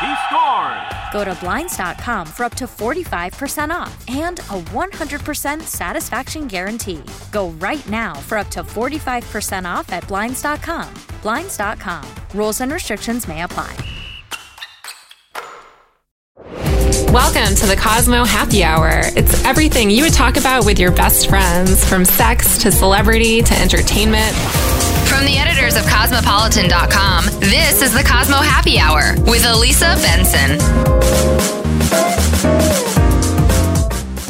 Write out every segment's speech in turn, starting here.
He scores. Go to Blinds.com for up to 45% off and a 100% satisfaction guarantee. Go right now for up to 45% off at Blinds.com. Blinds.com. Rules and restrictions may apply. Welcome to the Cosmo Happy Hour. It's everything you would talk about with your best friends, from sex to celebrity to entertainment. From the editors of Cosmopolitan.com, this is the Cosmo Happy Hour with Elisa Benson.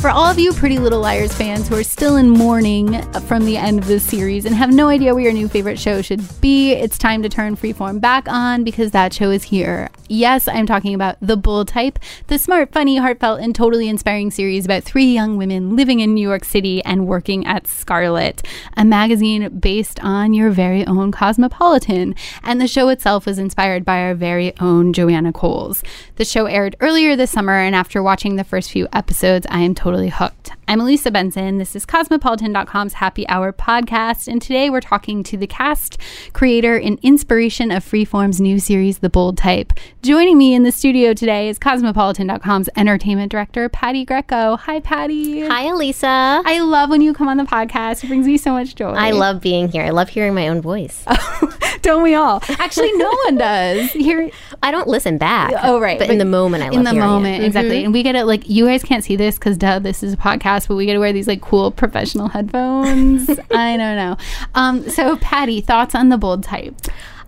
For all of you Pretty Little Liars fans who are still in mourning from the end of this series and have no idea where your new favorite show should be, it's time to turn Freeform back on because that show is here. Yes, I'm talking about The Bold Type, the smart, funny, heartfelt, and totally inspiring series about three young women living in New York City and working at Scarlet, a magazine based on your very own Cosmopolitan. And the show itself was inspired by our very own Joanna Coles. The show aired earlier this summer, and after watching the first few episodes, I am totally hooked. I'm Elisa Benson. This is Cosmopolitan.com's Happy Hour podcast, and today we're talking to the cast, creator, and inspiration of Freeform's new series, The Bold Type. Joining me in the studio today is Cosmopolitan.com's entertainment director, Patty Greco. Hi, Patty. Hi, Elisa. I love when you come on the podcast. It brings me so much joy. I love being here. I love hearing my own voice. Don't we all? Actually, no one does. Here, I don't listen back. Oh, right. But, But in the moment, I love in the moment, it. Mm-hmm. exactly. And we get it like you guys can't see this because duh, this is a podcast, but we get to wear these like cool professional headphones. I don't know. Um, so Patty, thoughts on the bold type?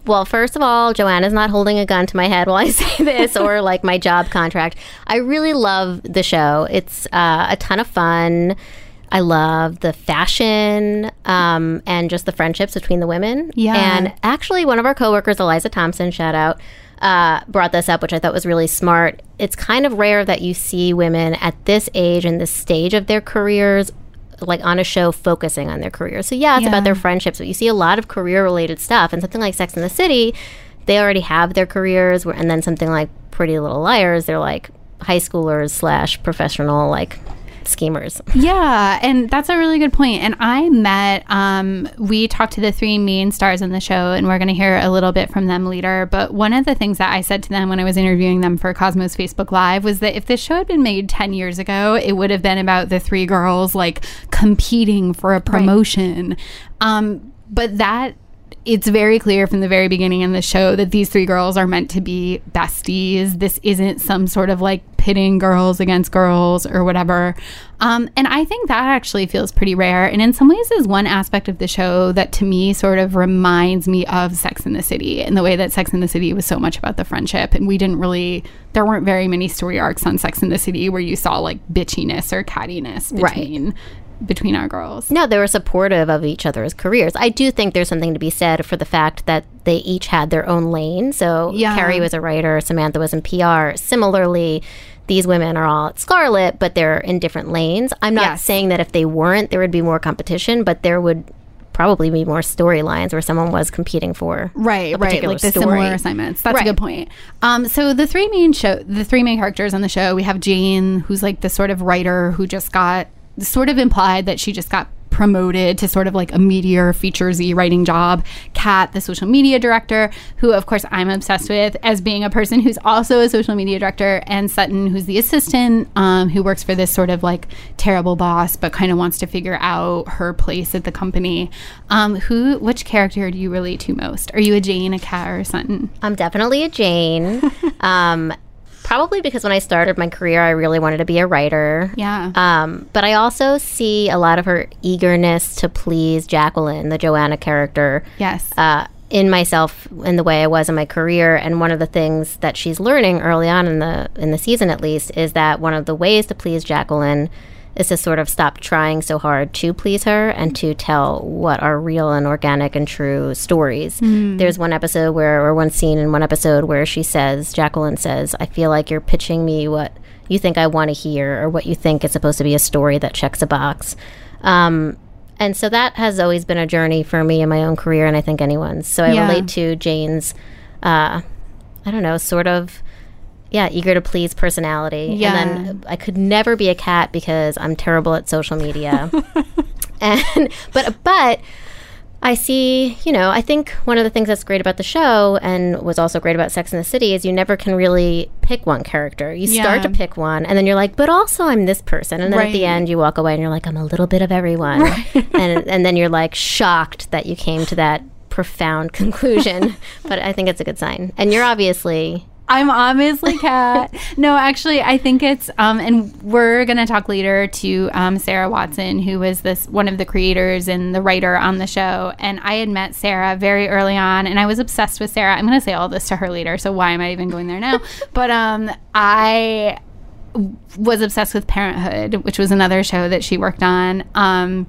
Well, first of all, Joanna's not holding a gun to my head while I say this or like my job contract. I really love the show. It's uh, a ton of fun. I love the fashion um, and just the friendships between the women. Yeah. And actually, one of our coworkers, Eliza Thompson, shout out, uh, brought this up, which I thought was really smart. It's kind of rare that you see women at this age and this stage of their careers like on a show focusing on their careers. So yeah, it's Yeah. about their friendships, but you see a lot of career related stuff. And something like Sex in the City, they already have their careers, and then something like Pretty Little Liars, they're like high schoolers slash professional like schemers. Yeah, and that's a really good point. And I met, um, we talked to the three main stars in the show, and we're going to hear a little bit from them later. But one of the things that I said to them when I was interviewing them for Cosmos Facebook Live was that if this show had been made 10 years ago, it would have been about the three girls like competing for a promotion. Um, but that it's very clear from the very beginning in the show that these three girls are meant to be besties. This isn't some sort of like pitting girls against girls or whatever. Um, and I think that actually feels pretty rare. And in some ways, is one aspect of the show that to me sort of reminds me of Sex in the City in the way that Sex in the City was so much about the friendship. And we didn't really, there weren't very many story arcs on Sex in the City where you saw like bitchiness or cattiness Right. Between. Our girls. No, they were supportive of each other's careers. I do think there's something to be said for the fact that they each had their own lane. So Yeah. Carrie was a writer, Samantha was in PR. Similarly, these women are all at Scarlet, but they're in different lanes. I'm not Yes. saying that if they weren't, there would be more competition, but there would probably be more storylines where someone was competing for right right like the story. similar assignments that's Right. a good point um so the three main show the three main characters on the show we have jane who's like the sort of writer who just got sort of implied that she just got promoted to sort of like a meteor featuresy writing job. Kat the social media director who of course i'm obsessed with as being a person who's also a social media director and sutton who's the assistant um, who works for this sort of like terrible boss but kind of wants to figure out her place at the company. Um, who which character do you relate to most? Are you a jane a kat or a sutton? I'm definitely a Jane. um, probably because when I started my career, I really wanted to be a writer. yeah Um, but I also see a lot of her eagerness to please Jacqueline, the Joanna character, yes uh, in myself in the way I was in my career. And one of the things that she's learning early on in the in the season, at least, is that one of the ways to please Jacqueline is to sort of stop trying so hard to please her and to tell what are real and organic and true stories. There's one episode where, or one scene in one episode where she says, Jacqueline says, I feel like you're pitching me what you think I want to hear or what you think is supposed to be a story that checks a box. Um, and so that has always been a journey for me in my own career, and I think anyone's. So I Yeah. relate to Jane's, uh, I don't know, sort of, yeah, eager to please personality. Yeah. And then I could never be a Kat because I'm terrible at social media. and but but I see, you know, I think one of the things that's great about the show and was also great about Sex in the City is you never can really pick one character. You start to pick one and then you're like, but also I'm this person. And then at the end you walk away and you're like, I'm a little bit of everyone. and and then you're like shocked that you came to that profound conclusion. but I think it's a good sign. And you're obviously I'm obviously Kat. no, actually, I think it's um, and we're gonna talk later to um, Sarah Watson, who was this one of the creators and the writer on the show. And I had met Sarah very early on, and I was obsessed with Sarah. I'm gonna say all this to her later, so why am I even going there now? but um, I was obsessed with Parenthood, which was another show that she worked on. Um,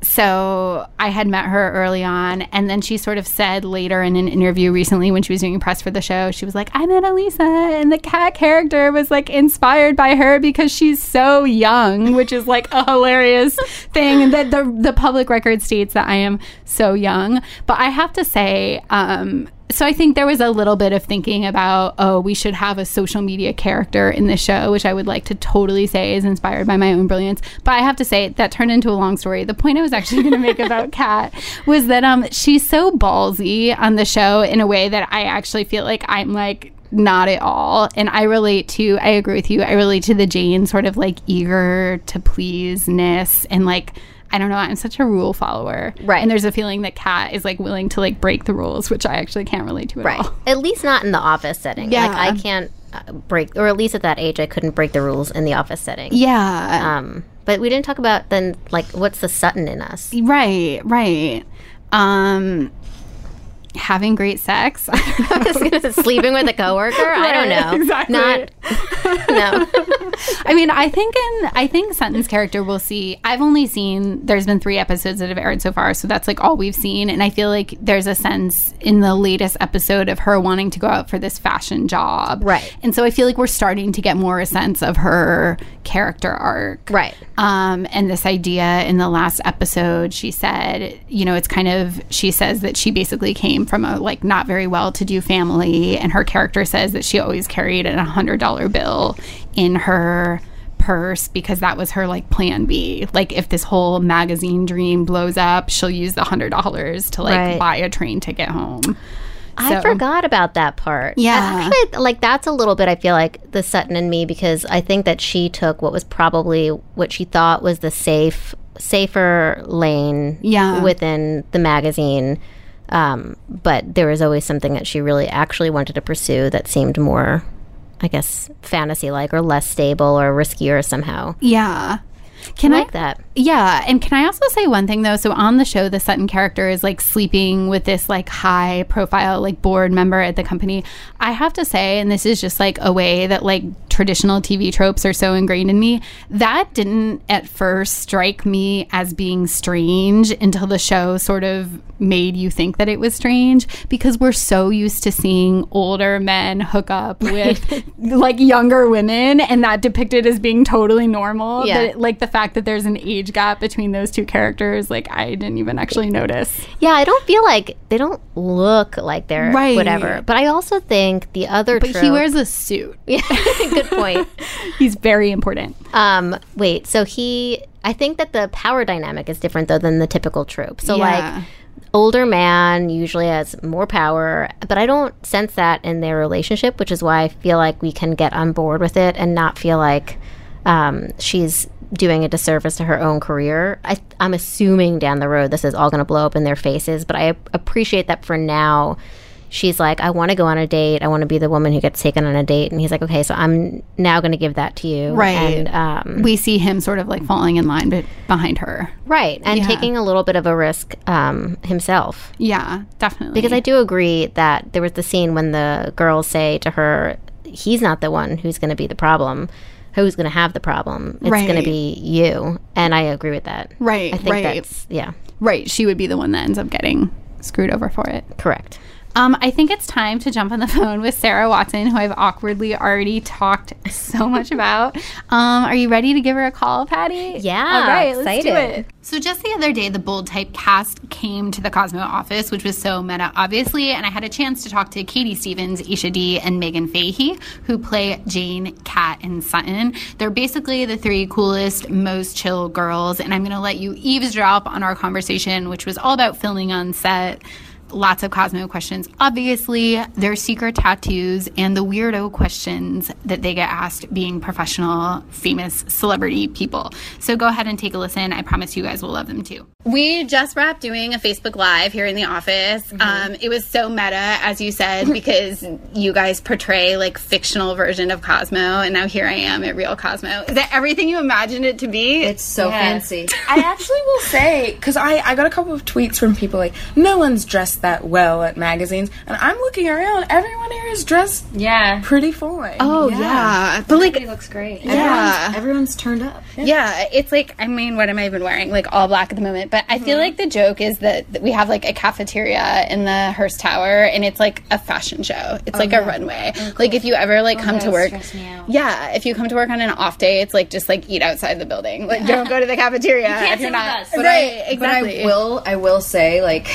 so I had met her early on, and then she sort of said later in an interview recently when she was doing press for the show, she was like, "I met Elisa, and the Kat character was like inspired by her because she's so young," which is like a hilarious thing. And that the the public record states that I am so young, but I have to say, um, so I think there was a little bit of thinking about, oh, we should have a social media character in the show, which I would like to totally say is inspired by my own brilliance. But I have to say that turned into a long story. The point I was actually going to make about Kat was that um she's so ballsy on the show in a way that I actually feel like I'm like not at all. And I relate to, I agree with you, I relate to the Jane sort of like eager to please ness and like I don't know. I'm such a rule follower, Right. And there's a feeling that Kat is like willing to like break the rules, which I actually can't relate to at Right. all. At least not in the office setting. Yeah. Like I can't uh, break, or at least at that age, I couldn't break the rules in the office setting. Yeah. Um, but we didn't talk about then, like, what's the Sutton in us? right. Right. Um, having great sex. Sleeping with a coworker? I don't know. exactly. Not. no. I mean, I think in I think Sutton's character we'll see. I've only seen there's been three episodes that have aired so far, so that's like all we've seen. And I feel like there's a sense in the latest episode of her wanting to go out for this fashion job, Right. And so I feel like we're starting to get more a sense of her character arc, Right. Um, and this idea in the last episode, she said, you know, it's kind of, she says that she basically came from a like not very well to do family. And her character says that she always carried a hundred dollar bill in her purse because that was her like plan B. Like if this whole magazine dream blows up, she'll use the hundred dollars to like Right. buy a train ticket home. I So- forgot about that part. Yeah. Actually, like that's a little bit. I feel like the Sutton and me because I think that she took what was probably what she thought was the safe, safer lane. Yeah. Within the magazine, um, but there was always something that she really actually wanted to pursue that seemed more, I guess, fantasy-like or less stable or riskier somehow. Yeah. Can I like that. Yeah, and can I also say one thing though? So on the show, the Sutton character is like sleeping with this like high profile like board member at the company. I have to say, and this is just like a way that like traditional TV tropes are so ingrained in me. That didn't at first strike me as being strange until the show sort of made you think that it was strange because we're so used to seeing older men hook up with like younger women and that depicted as being totally normal. Yeah. That, like the fact that there's an age gap between those two characters, like I didn't even actually notice. Yeah, I don't feel like they don't look like they're Right. whatever. But I also think the other. But he wears a suit. Yeah, good point. He's very important. Um, wait, so he I think that the power dynamic is different though than the typical trope. So Yeah. like older man usually has more power, but I don't sense that in their relationship, which is why I feel like we can get on board with it and not feel like um, she's doing a disservice to her own career. I, I'm assuming down the road this is all going to blow up in their faces, but I appreciate that for now she's like, I want to go on a date. I want to be the woman who gets taken on a date. And he's like, okay, so I'm now going to give that to you. Right. And, um, we see him sort of like falling in line be- behind her. right. And Yeah. taking a little bit of a risk um, himself. Yeah, definitely. Because I do agree that there was the scene when the girls say to her, he's not the one who's going to be the problem. Who's going to have the problem? It's going to be you. And I agree with that. Right, I think right. that's, yeah, right, she would be the one that ends up getting screwed over for it. correct. Um, I think it's time to jump on the phone with Sarah Watson, who I've awkwardly already talked so much about. Um, are you ready to give her a call, Patty? Yeah, All right, let's do excited. it. So just the other day, the bold type cast came to the Cosmo office, which was so meta, obviously, and I had a chance to talk to Katie Stevens, Aisha Dee, and Meghann Fahy, who play Jane, Kat, and Sutton. They're basically the three coolest, most chill girls, and I'm going to let you eavesdrop on our conversation, which was all about filming on set lots of Cosmo questions. Obviously, their secret tattoos and the weirdo questions that they get asked being professional, famous celebrity people. So go ahead and take a listen. I promise you guys will love them too. We just wrapped doing a Facebook Live here in the office. Um, it was so meta, as you said, because you guys portray like fictional version of Cosmo, and now here I am at real Cosmo. Is that everything you imagined it to be? It's so fancy. I actually will say because I, I got a couple of tweets from people like no one's dressed that well at magazines and I'm looking around everyone here is dressed Yeah. pretty fine oh yeah. but like It looks great. yeah. Everyone's turned up. Yeah, it's like I mean, what am I even wearing? Like all black at the moment. But I feel mm-hmm. like the joke is that, that we have like a cafeteria in the Hearst Tower, and it's like a fashion show. It's oh, like a runway. Oh, like if you ever like oh, come to work, me out. yeah, if you come to work on an off day, it's like just like eat outside the building. Like don't go to the cafeteria if you're not with us. But right. But exactly. I will I will say like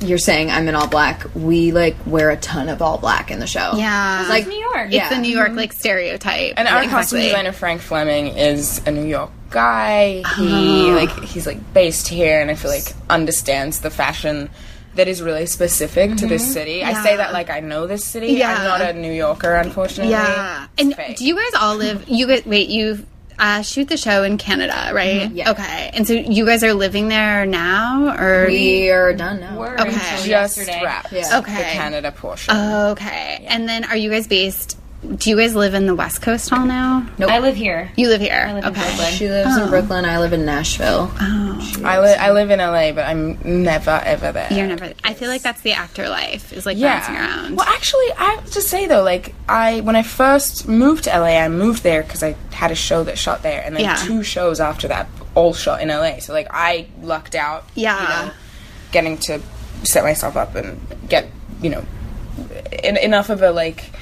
you're saying I'm in all black. We like wear a ton of all black in the show. Yeah, Like New York. It's Yeah. the New York like stereotype. and our Exactly. costume designer Frank Fleming is a New York guy he uh-huh. like he's like based here and I feel like understands the fashion that is really specific to this mm-hmm. city I say that like I know this city Yeah. I'm not a New Yorker unfortunately Yeah. It's And fake. do you guys all live? You guys wait. You uh, shoot the show in Canada, right? Yeah. Okay. And so you guys are living there now, or We are done now. okay? just wrapped Yeah. Okay. the Canada portion Okay. And then are you guys based? Do you guys live in the West Coast all now? Nope. I live here. You live here. I live in okay. Brooklyn. She lives in oh. Brooklyn. I live in Nashville. Oh. I, li- I live in LA, but I'm never ever there. You're never. I feel like that's the actor life. Is like yeah. bouncing around. Well, actually, I have to say though, like I when I first moved to LA, I moved there because I had a show that shot there, and then Yeah. two shows after that all shot in LA. So like I lucked out. Yeah. You know, getting to set myself up and get you know en- enough of a like a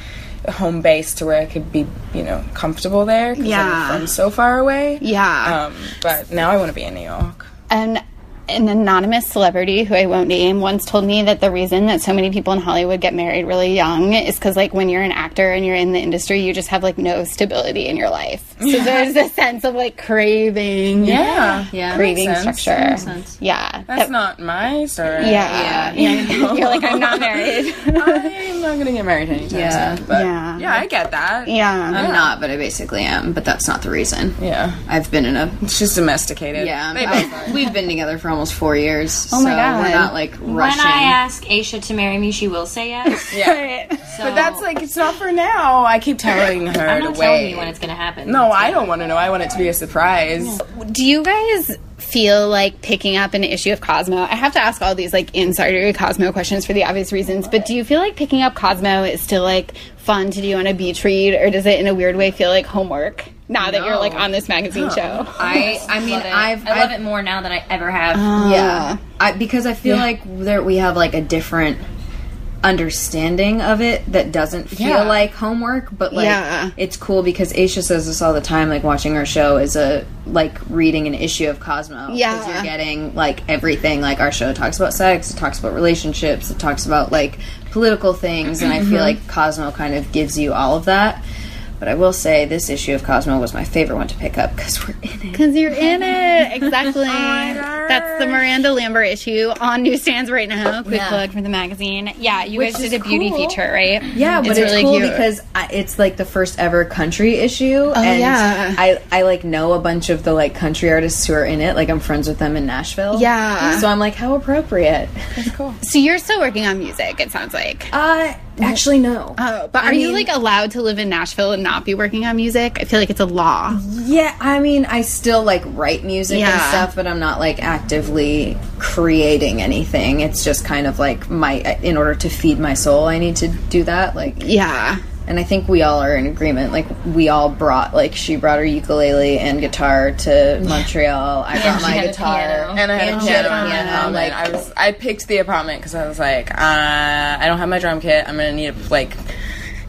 home base to where I could be you know comfortable there. Yeah. I'm from so far away. Yeah. Um, but now I want to be in New York. And an anonymous celebrity who I won't name once told me that the reason that so many people in Hollywood get married really young is because, like, when you're an actor and you're in the industry, you just have like no stability in your life. So there's a sense of like craving, Yeah. Yeah. craving makes sense. structure. Makes sense. Yeah, That's That- not my story. Yeah, yeah. you're like I'm not married. I'm not gonna get married anytime Yeah. soon. But Yeah. yeah, I get that. yeah, I'm not, but I basically am. But that's not the reason. Yeah. I've been in a It's just domesticated. yeah. They I- both we've been together for almost four years. Oh my so God. We're not like rushing. When I ask Aisha to marry me, she will say yes. Yeah. So But that's like it's not for now. I keep telling her I'm to not telling wait. you when it's gonna happen. no, I don't want to know. I want it to be a surprise. Do you guys feel like picking up an issue of Cosmo? I have to ask all these like insider Cosmo questions for the obvious reasons, but do you feel like picking up Cosmo is still like fun to do on a beach read, or does it in a weird way feel like homework now that you're like on this magazine show? I I mean Love it. I've I love I've- it more now than I ever have. Ah. yeah I, because I feel like there we have like a different understanding of it that doesn't feel Yeah. like homework but like Yeah. it's cool because Aisha says this all the time like watching our show is a like reading an issue of Cosmo Yeah. because you're getting like everything like our show talks about sex it talks about relationships it talks about like political things and I feel mm-hmm. like Cosmo kind of gives you all of that But I will say this issue of Cosmo was my favorite one to pick up because we're in it. Because you're in it. Exactly. That's the Miranda Lambert issue on newsstands right now. Quick Yeah. plug for the magazine. Yeah, you Which guys did a beauty cool. feature, right? Yeah, but it's, really cool cute. because I, it's like the first ever country issue. Oh, and yeah. I, I like know a bunch of the like country artists who are in it. Like I'm friends with them in Nashville. Yeah. So I'm like, how appropriate. That's cool. So you're still working on music, it sounds like. Uh, actually, no. Oh, but I are you like allowed to live in Nashville and not be working on music? I feel like it's a law. Yeah, I mean, I still like write music and stuff, but I'm not like actively creating anything. It's just kind of like my in order to feed my soul, I need to do that. Like, Yeah. And I think we all are in agreement. Like, we all brought like she brought her ukulele and guitar to Montreal. I brought my guitar. And I had and a she had piano a piano. apartment. Like, I was, I picked the apartment because I was like, uh, I don't have my drum kit. I'm gonna need a, like,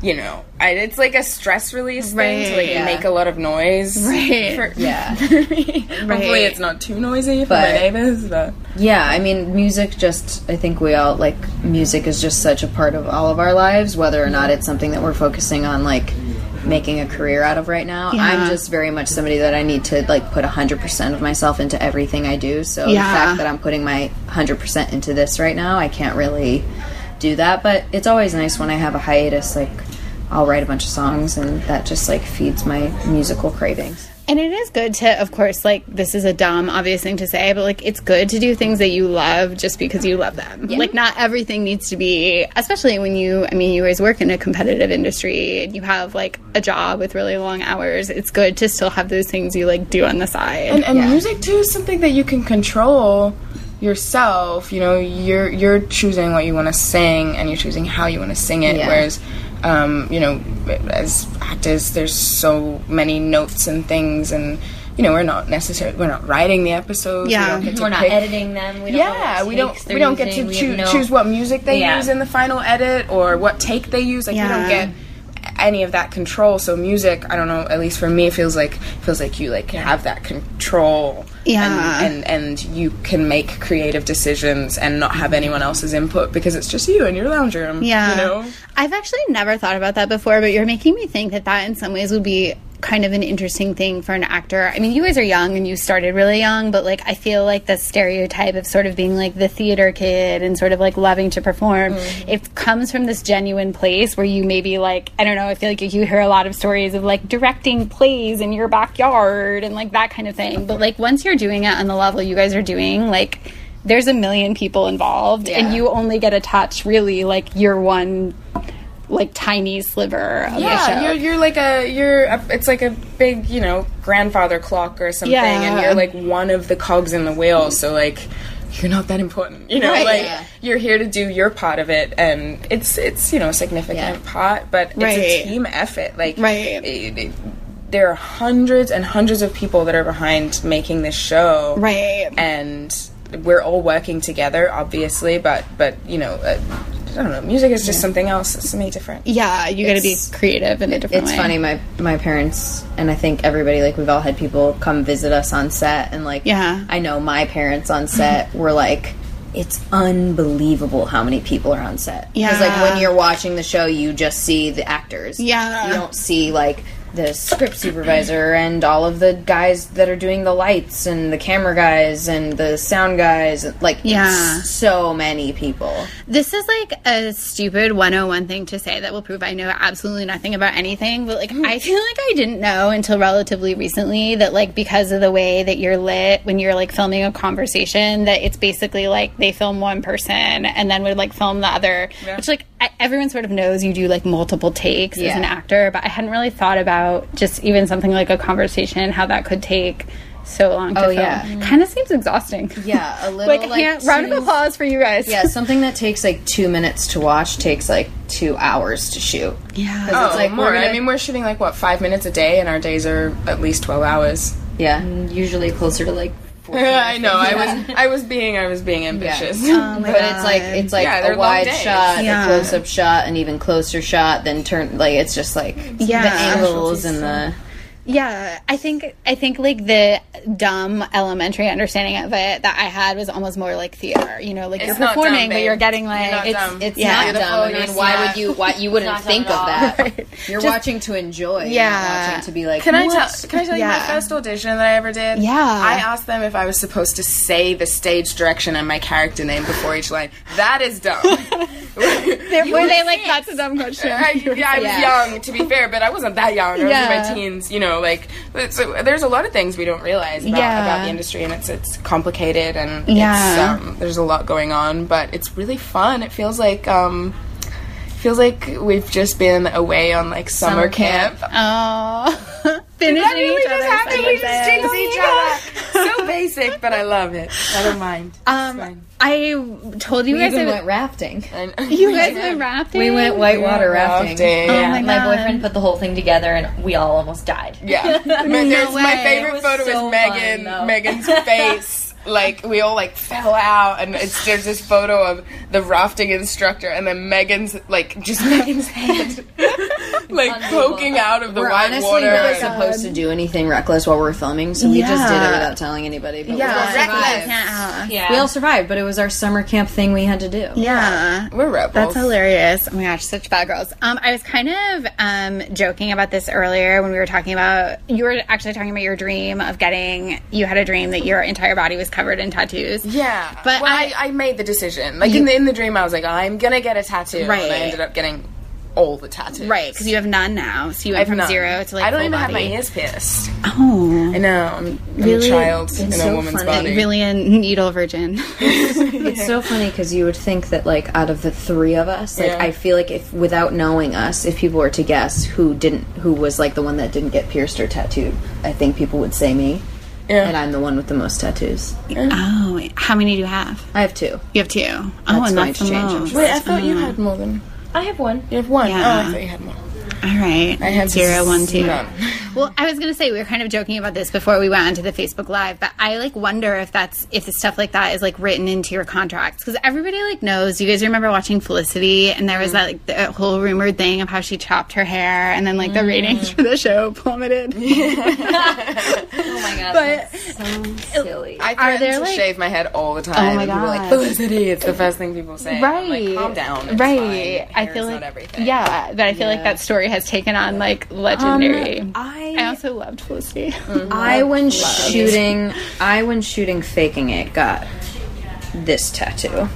you know, I, it's like a stress release thing to like Right. make a lot of noise. Right. For, Yeah. for me. Hopefully, it's not too noisy for my But- neighbors. But Yeah, I mean, music just, I think we all, like, music is just such a part of all of our lives, whether or not it's something that we're focusing on, like, making a career out of right now. Yeah. I'm just very much somebody that I need to, like, put 100% of myself into everything I do. So the fact that I'm putting my 100% into this right now, I can't really do that. But it's always nice when I have a hiatus, like, I'll write a bunch of songs, and that just, like, feeds my musical cravings. And it is good to, of course, like, this is a dumb, obvious thing to say, but like, it's good to do things that you love just because you love them. Like, not everything needs to be, especially when you, I mean, you guys work in a competitive industry and you have like a job with really long hours. It's good to still have those things you like do on the side. and, and music too is something that you can control yourself. You know, you're you're choosing what you want to sing, and you're choosing how you want to sing it. Yeah. Whereas, um, you know, as actors, there's so many notes and things, and you know, we're not necessarily we're not writing the episodes. Yeah. we we're not editing them. We yeah, we don't we don't get to choo- no- choose what music they Yeah. use in the final edit or what take they use. Like we don't get any of that control. So music, I don't know. At least for me, it feels like feels like you like have that control. Yeah. and, and and you can make creative decisions and not have anyone else's input because it's just you in your lounge room. Yeah. you know. I've actually never thought about that before, but you're making me think that that in some ways would be kind of an interesting thing for an actor. I mean, you guys are young and you started really young, but like I feel like the stereotype of sort of being like the theater kid and sort of like loving to perform, mm. it comes from this genuine place where you maybe like I don't know, I feel like you hear a lot of stories of like directing plays in your backyard and like that kind of thing. But like once you're doing it on the level you guys are doing, like there's a million people involved and you only get a touch really like your one like tiny sliver of the Yeah, you're you're like a you're a, it's like a big you know grandfather clock or something, Yeah. and you're like one of the cogs in the wheel. So like you're not that important, you know. Right. like Yeah. you're here to do your part of it, and it's it's you know a significant Yeah. part, but it's Right. a team effort. Like Right. it- it- there are hundreds and hundreds of people that are behind making this show, Right. And we're all working together, obviously, but but you know. Uh, I don't know. Music is just something else. It's something different. yeah, you got to be creative in a different it's way. funny my my parents and i think everybody like we've all had people come visit us on set and like Yeah. i know my parents on set were like it's unbelievable how many people are on set Yeah. because like when you're watching the show you just see the actors Yeah. you don't see like the script supervisor and all of the guys that are doing the lights and the camera guys and the sound guys. Like Yeah. so many people. This is like a stupid 101 thing to say that will prove I know absolutely nothing about anything, but like I mm. feel like I didn't know until relatively recently that like because of the way that you're lit when you're like filming a conversation that it's basically like they film one person and then would like film the other, which like I, everyone sort of knows you do like multiple takes as an actor, but I hadn't really thought about just even something like a conversation how that could take so long to Oh, film. yeah. Mm. Kind of seems exhausting. yeah a little like, like, hand, round of applause for you guys. Yeah, something that takes like two minutes to watch takes like two hours to shoot. Yeah, Oh, it's like more. gonna- I mean, we're shooting like what five minutes a day, and our days are at least twelve hours. yeah, mm, Usually closer to like. I know. I was. I was being. I was being ambitious. Oh my but it's like it's like Yeah, a wide shot, Yeah. a close up shot, an even closer shot, then turn like it's just like Yeah. the angles and the Yeah, I think I think like the dumb elementary understanding of it that I had was almost more like theater. You know, like It's you're performing, dumb, but you're getting You're like it's dumb. it's Not yeah. dumb. I mean, why would you? Why you wouldn't think of at that? You're Just- watching to enjoy. You're Yeah. not watching to be like. Can I tell? Can I tell you my Yeah. first audition that I ever did? Yeah. I asked them if I was supposed to say the stage direction and my character name before each line. That is dumb. They're- Were they like that's a dumb question? I, yeah, I was Yeah. young, to be fair, but I wasn't that young. I was Yeah. in my teens, you know, like, so there's a lot of things we don't realize about, Yeah. about the industry, and it's it's complicated, and Yeah. it's, um, there's a lot going on, but it's really fun. It feels like, um, feels like we've just been away on, like, summer, Summer camp. camp. Oh, finishing That really each just other's happened. We just sentences. jinxed each other. So basic, but I love it. I don't mind. It's Um, fine. I told you We guys even I- went rafting. And- you guys went rafting. We went whitewater rafting. Rafting. Oh Yeah, my my, boyfriend put the whole thing together, and we all almost died. Yeah. My, there's, my favorite It was photo so is Meghann. fun. Meghann's face. Like we all like fell out, and it's there's this photo of the rafting instructor, and then Meghann's like just Meghann's head, like poking out of the We're white honestly water. not supposed to do anything reckless while we're filming, so we just did it Yeah. without telling anybody. But Yeah, we all reckless. survived. Yeah. We all survived, but it was our summer camp thing we had to do. Yeah. We're rebels. That's hilarious. Oh my gosh, such bad girls. Um, I was kind of um, joking about this earlier when we were talking about you were actually talking about your dream of getting you had a dream that your entire body was covered in tattoos. Yeah, But well, I- I, I made the decision. Like in the in the dream, I was like, I'm gonna get a tattoo, Right. And I ended up getting all the tattoos. Right, because you have none now. So you went I've from none. zero to like I don't full even have my ears pierced. Oh, I know. I'm, I'm Really? a child in so a woman's funny. body. really a needle virgin. It's so funny because you would think that like out of the three of us, like Yeah. I feel like if without knowing us, if people were to guess who didn't, who was like the one that didn't get pierced or tattooed, I think people would say me. Yeah. And I'm the one with the most tattoos. oh, how many do you have? I have two. You have two. Oh, That's and that's the change, I'm most. Wait, I thought you had more than. I have one. You have one. Yeah. Oh, I thought you had more. All right. I have zero, one, two. none. Well, I was gonna say we were kind of joking about this before we went onto the Facebook Live, but I like wonder if that's if the stuff like that is like written into your contracts because everybody like knows. You guys remember watching Felicity, and there was mm. that like the whole rumored thing of how she chopped her hair, and then like the mm. ratings for the show plummeted. Oh my god. But so silly. I Are threaten there, to like- shave my head all the oh time. Oh my and people like God. Felicity. It's the first thing people say. I'm right, like, calm down. It's right. fine. I feel is like not everything. yeah, but I feel like that story has taken on like legendary. Um, I I also loved Felicity. I when shooting I when shooting faking it got this tattoo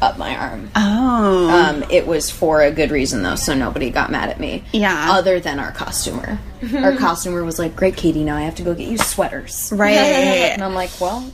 up my arm. Oh, Um, it was for a good reason though, so nobody got mad at me. Yeah. Other than our costumer. our costumer was like, "Great, Katie. Now I have to go get you sweaters." right. And I'm like, "Well,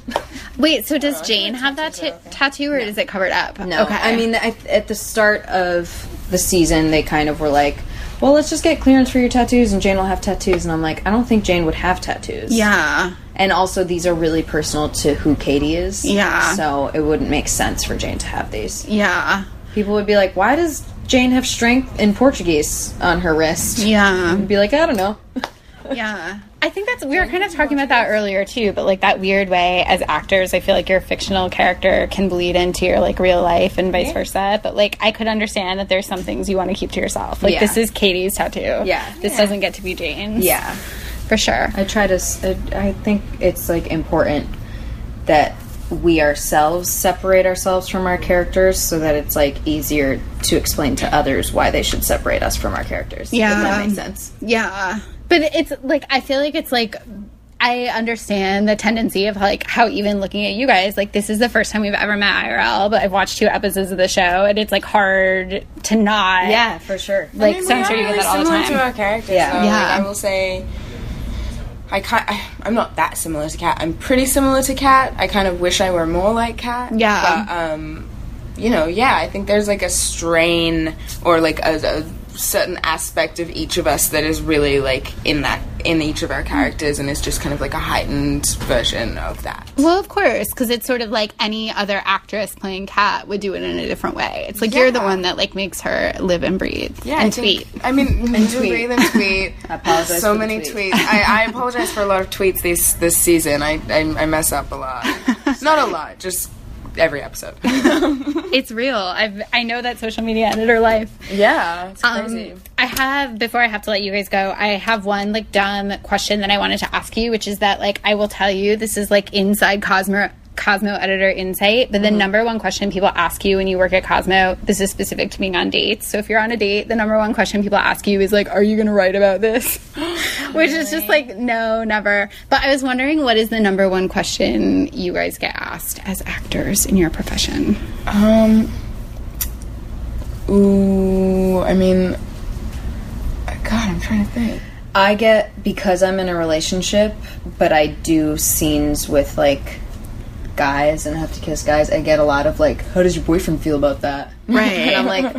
Wait, so does Jane have that t- tattoo, or is it covered up? no." Okay. I mean, I, at the start of the season, they kind of were like, "Well, let's just get clearance for your tattoos, and Jane will have tattoos." And I'm like, "I don't think Jane would have tattoos." yeah. And also, these are really personal to who Katie is. Yeah. So it wouldn't make sense for Jane to have these. Yeah. People would be like, "Why does Jane have strength in Portuguese on her wrist?" Yeah. I'd be like, "I don't know." Yeah. I think that's we were kind of talking about that earlier too, but like that weird way as actors, I feel like your fictional character can bleed into your like real life and vice versa. But like I could understand that there's some things you want to keep to yourself. Like Yeah. this is Katie's tattoo. Yeah. This doesn't get to be Jane's. Yeah. For sure. I try to. I think it's like important that we ourselves separate ourselves from our characters, so that it's like easier to explain to others why they should separate us from our characters. Yeah. if that makes sense. Yeah. But it's like I feel like it's like I understand the tendency of like how even looking at you guys, like this is the first time we've ever met IRL, but I've watched two episodes of the show and it's like hard to not Yeah, for sure. like I mean, so I'm sure you get really that all the similar time. to our characters. Yeah. though. Yeah. Like, I will say, I can't. I, I'm not that similar to Kat. I'm pretty similar to Kat. I kind of wish I were more like Kat. Yeah. But um, you know, yeah. I think there's like a strain or like a, a certain aspect of each of us that is really like in that in each of our characters, and is just kind of like a heightened version of that. Well, of course, because it's sort of like any other actress playing Kat would do it in a different way. It's like you're the one that like makes her live and breathe Yeah, and I think- tweet. I mean, and tweet. breathe and tweet. I apologize So many tweet. tweets. I, I apologize for a lot of tweets this this season. I I, I mess up a lot. Not a lot, just every episode. it's real. I've I know that social media editor life. yeah, it's Um, crazy. I have before I have to let you guys go. I have one like dumb question that I wanted to ask you, which is that like I will tell you this is like inside Cosmo Cosmo editor insight. But the number one question people ask you when you work at Cosmo, this is specific to being on dates. So if you're on a date, the number one question people ask you is like, "Are you going to write about this?" which is just like, no, never. But I was wondering, what is the number one question you guys get asked as actors in your profession? Um. Ooh, I mean, God, I'm trying to think. I get because I'm in a relationship, but I do scenes with like guys and have to kiss guys. I get a lot of like, "How does your boyfriend feel about that?" Right. and I'm like,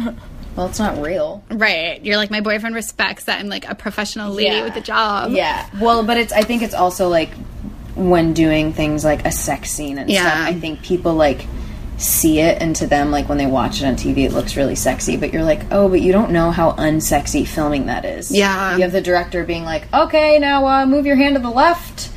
"Well, it's not real." Right. You're like, my boyfriend respects that I'm like a professional lady Yeah. with a job. Yeah. Well, but it's. I think it's also like when doing things like a sex scene and Yeah. stuff. I think people like see it, and to them, like when they watch it on TV, it looks really sexy. But you're like, oh, but you don't know how unsexy filming that is. Yeah. You have the director being like, okay, now uh, move your hand to the left.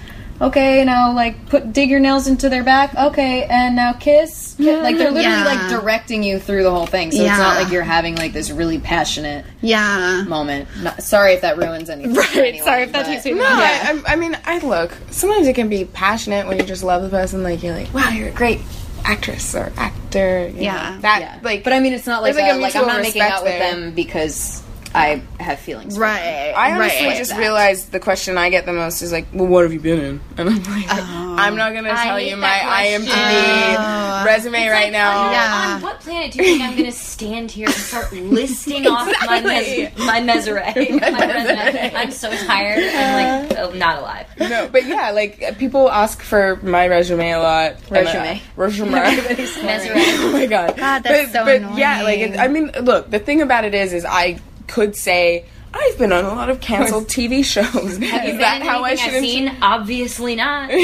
Okay, now like put dig your nails into their back. Okay, and now kiss. Like they're literally Yeah. like directing you through the whole thing. So it's not like you're having like this really passionate Yeah. moment. Not, sorry if that ruins anything. Right. anyway, Sorry if that but- takes me No, I, I, I mean, I look. Sometimes it can be passionate when you just love the person. Like you're like, wow, you're a great actress or actor. you know, Yeah. that Yeah. like. But I mean, it's not like, there's, like, a, a like I'm not making respect out with them because I have feelings. for. Right. I honestly right. just that. realized the question I get the most is like, "Well, what have you been in?" And I'm like, "I'm not gonna tell you my that IMDb resume right now." Yeah. On what planet do you think I'm going to stand here and start listing off my mes- my mesuré, my resume? I'm so tired. I'm like, oh, not alive. No, but yeah, like people ask for my resume a lot. And, uh, Resume. resume. Mesuré. oh my god. God, that's but, so but yeah, like it, I mean, look, the thing about it is, is I could say I've been on a lot of canceled TV shows. Have is that how I should? I've seen? Obviously not.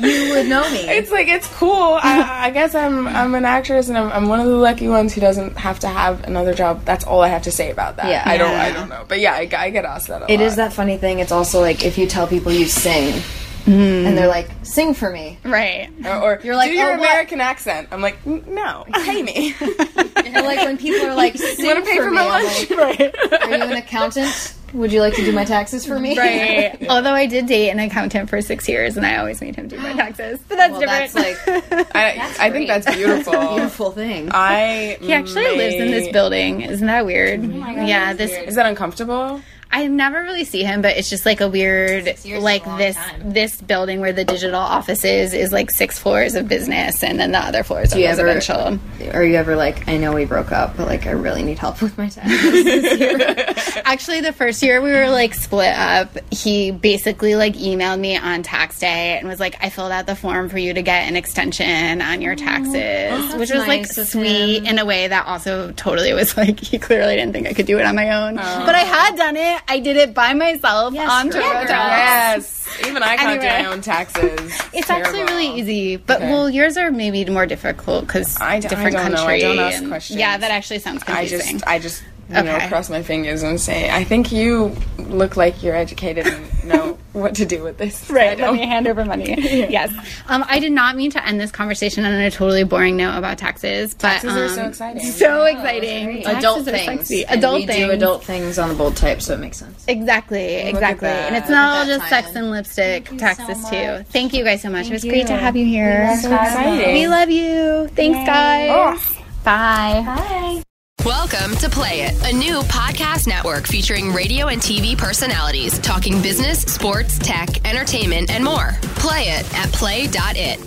You would know me. It's like it's cool. I, I guess I'm I'm an actress, and I'm, I'm one of the lucky ones who doesn't have to have another job. That's all I have to say about that. Yeah. I don't I don't know, but yeah, I, I get asked that a It lot. is that funny thing. It's also like if you tell people you sing, Mm-hmm. and they're like, "Sing for me," Right. Or, or You're like, do your "Oh, what?" American accent. I'm like, no, pay me. or like when people are like, "Sing Want to pay for for me," my I'm lunch? like, Are you an accountant? Would you like to do my taxes for me? Right. Although I did date an accountant for six years and I always made him do my taxes. But that's Well, different. that's like I, I think that's beautiful. beautiful thing. I he actually lives in this building. Isn't that weird? yeah, this Is that uncomfortable? I never really see him, but it's just like a weird, like a this time. this building where the digital office is is like six floors of business, and then the other floors are you ever- residential. Are you ever like, I know we broke up, but like, I really need help with my taxes? Actually, the first year we were like split up, he basically like emailed me on tax day and was like, "I filled out the form for you to get an extension on your taxes," which was like nice of sweet in a way that also totally was like he clearly didn't think I could do it on my own, but I had done it. I did it by myself on girl. TurboTax. Yes. Even I can't do my own taxes. It's actually really easy, but well, yours are maybe more difficult because I d- I different don't know. country. I don't ask questions. Yeah, that actually sounds I confusing. just, I just, you know, cross my fingers and say, I think you look like you're educated and know what to do with this. Right, let me hand over money. Yes. Um, I did not mean to end this conversation on a totally boring note about taxes, but Taxes are so um, exciting. So exciting. adult Taxes are things. sexy. And Adult we things. do adult things on the bold type, so it makes sense. Exactly, exactly. And it's not all at that just sex and lipstick taxes too. Thank you guys so much. it was great to have you here. We So exciting. We love you. Thanks, guys. Bye. Bye. Welcome to Play It, a new podcast network featuring radio and TV personalities talking business, sports, tech, entertainment, and more. Play it at play.it.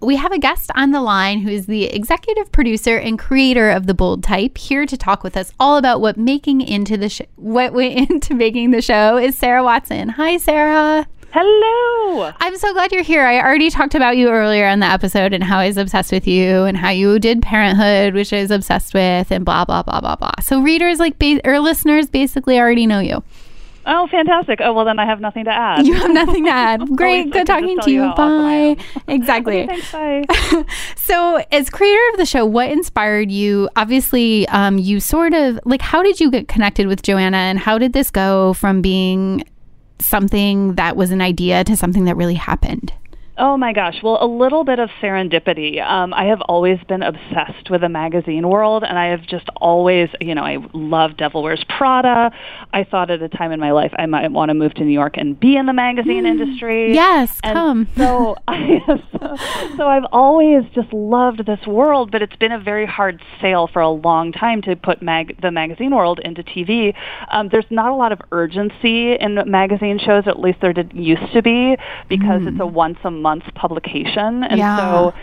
We have a guest on the line who is the executive producer and creator of the Bold Type, here to talk with us all about what making into the sh- what went into making the show. Is Sarah Watson? Hi, Sarah. Hello. I'm so glad you're here. I already talked about you earlier in the episode and how I was obsessed with you and how you did Parenthood, which I was obsessed with, and blah blah blah blah blah. So readers like ba- or listeners basically already know you. Oh, fantastic. Oh, well, then I have nothing to add. You have nothing to add. Great, good talking to you you. how awesome Bye. Exactly. Okay, thanks. Bye. so, as creator of the show, what inspired you? Obviously, um, you sort of like how did you get connected with Joanna, and how did this go from being something that was an idea to something that really happened? Oh my gosh. Well, a little bit of serendipity. Um, I have always been obsessed with the magazine world, and I have just always, you know, I love Devil Wears Prada. I thought at a time in my life I might want to move to New York and be in the magazine industry. Yes, And come. So, I, so, so I've always just loved this world, but it's been a very hard sale for a long time to put mag- the magazine world into TV. Um, there's not a lot of urgency in magazine shows, at least there did used to be, because it's a once a month publication, and Yeah. so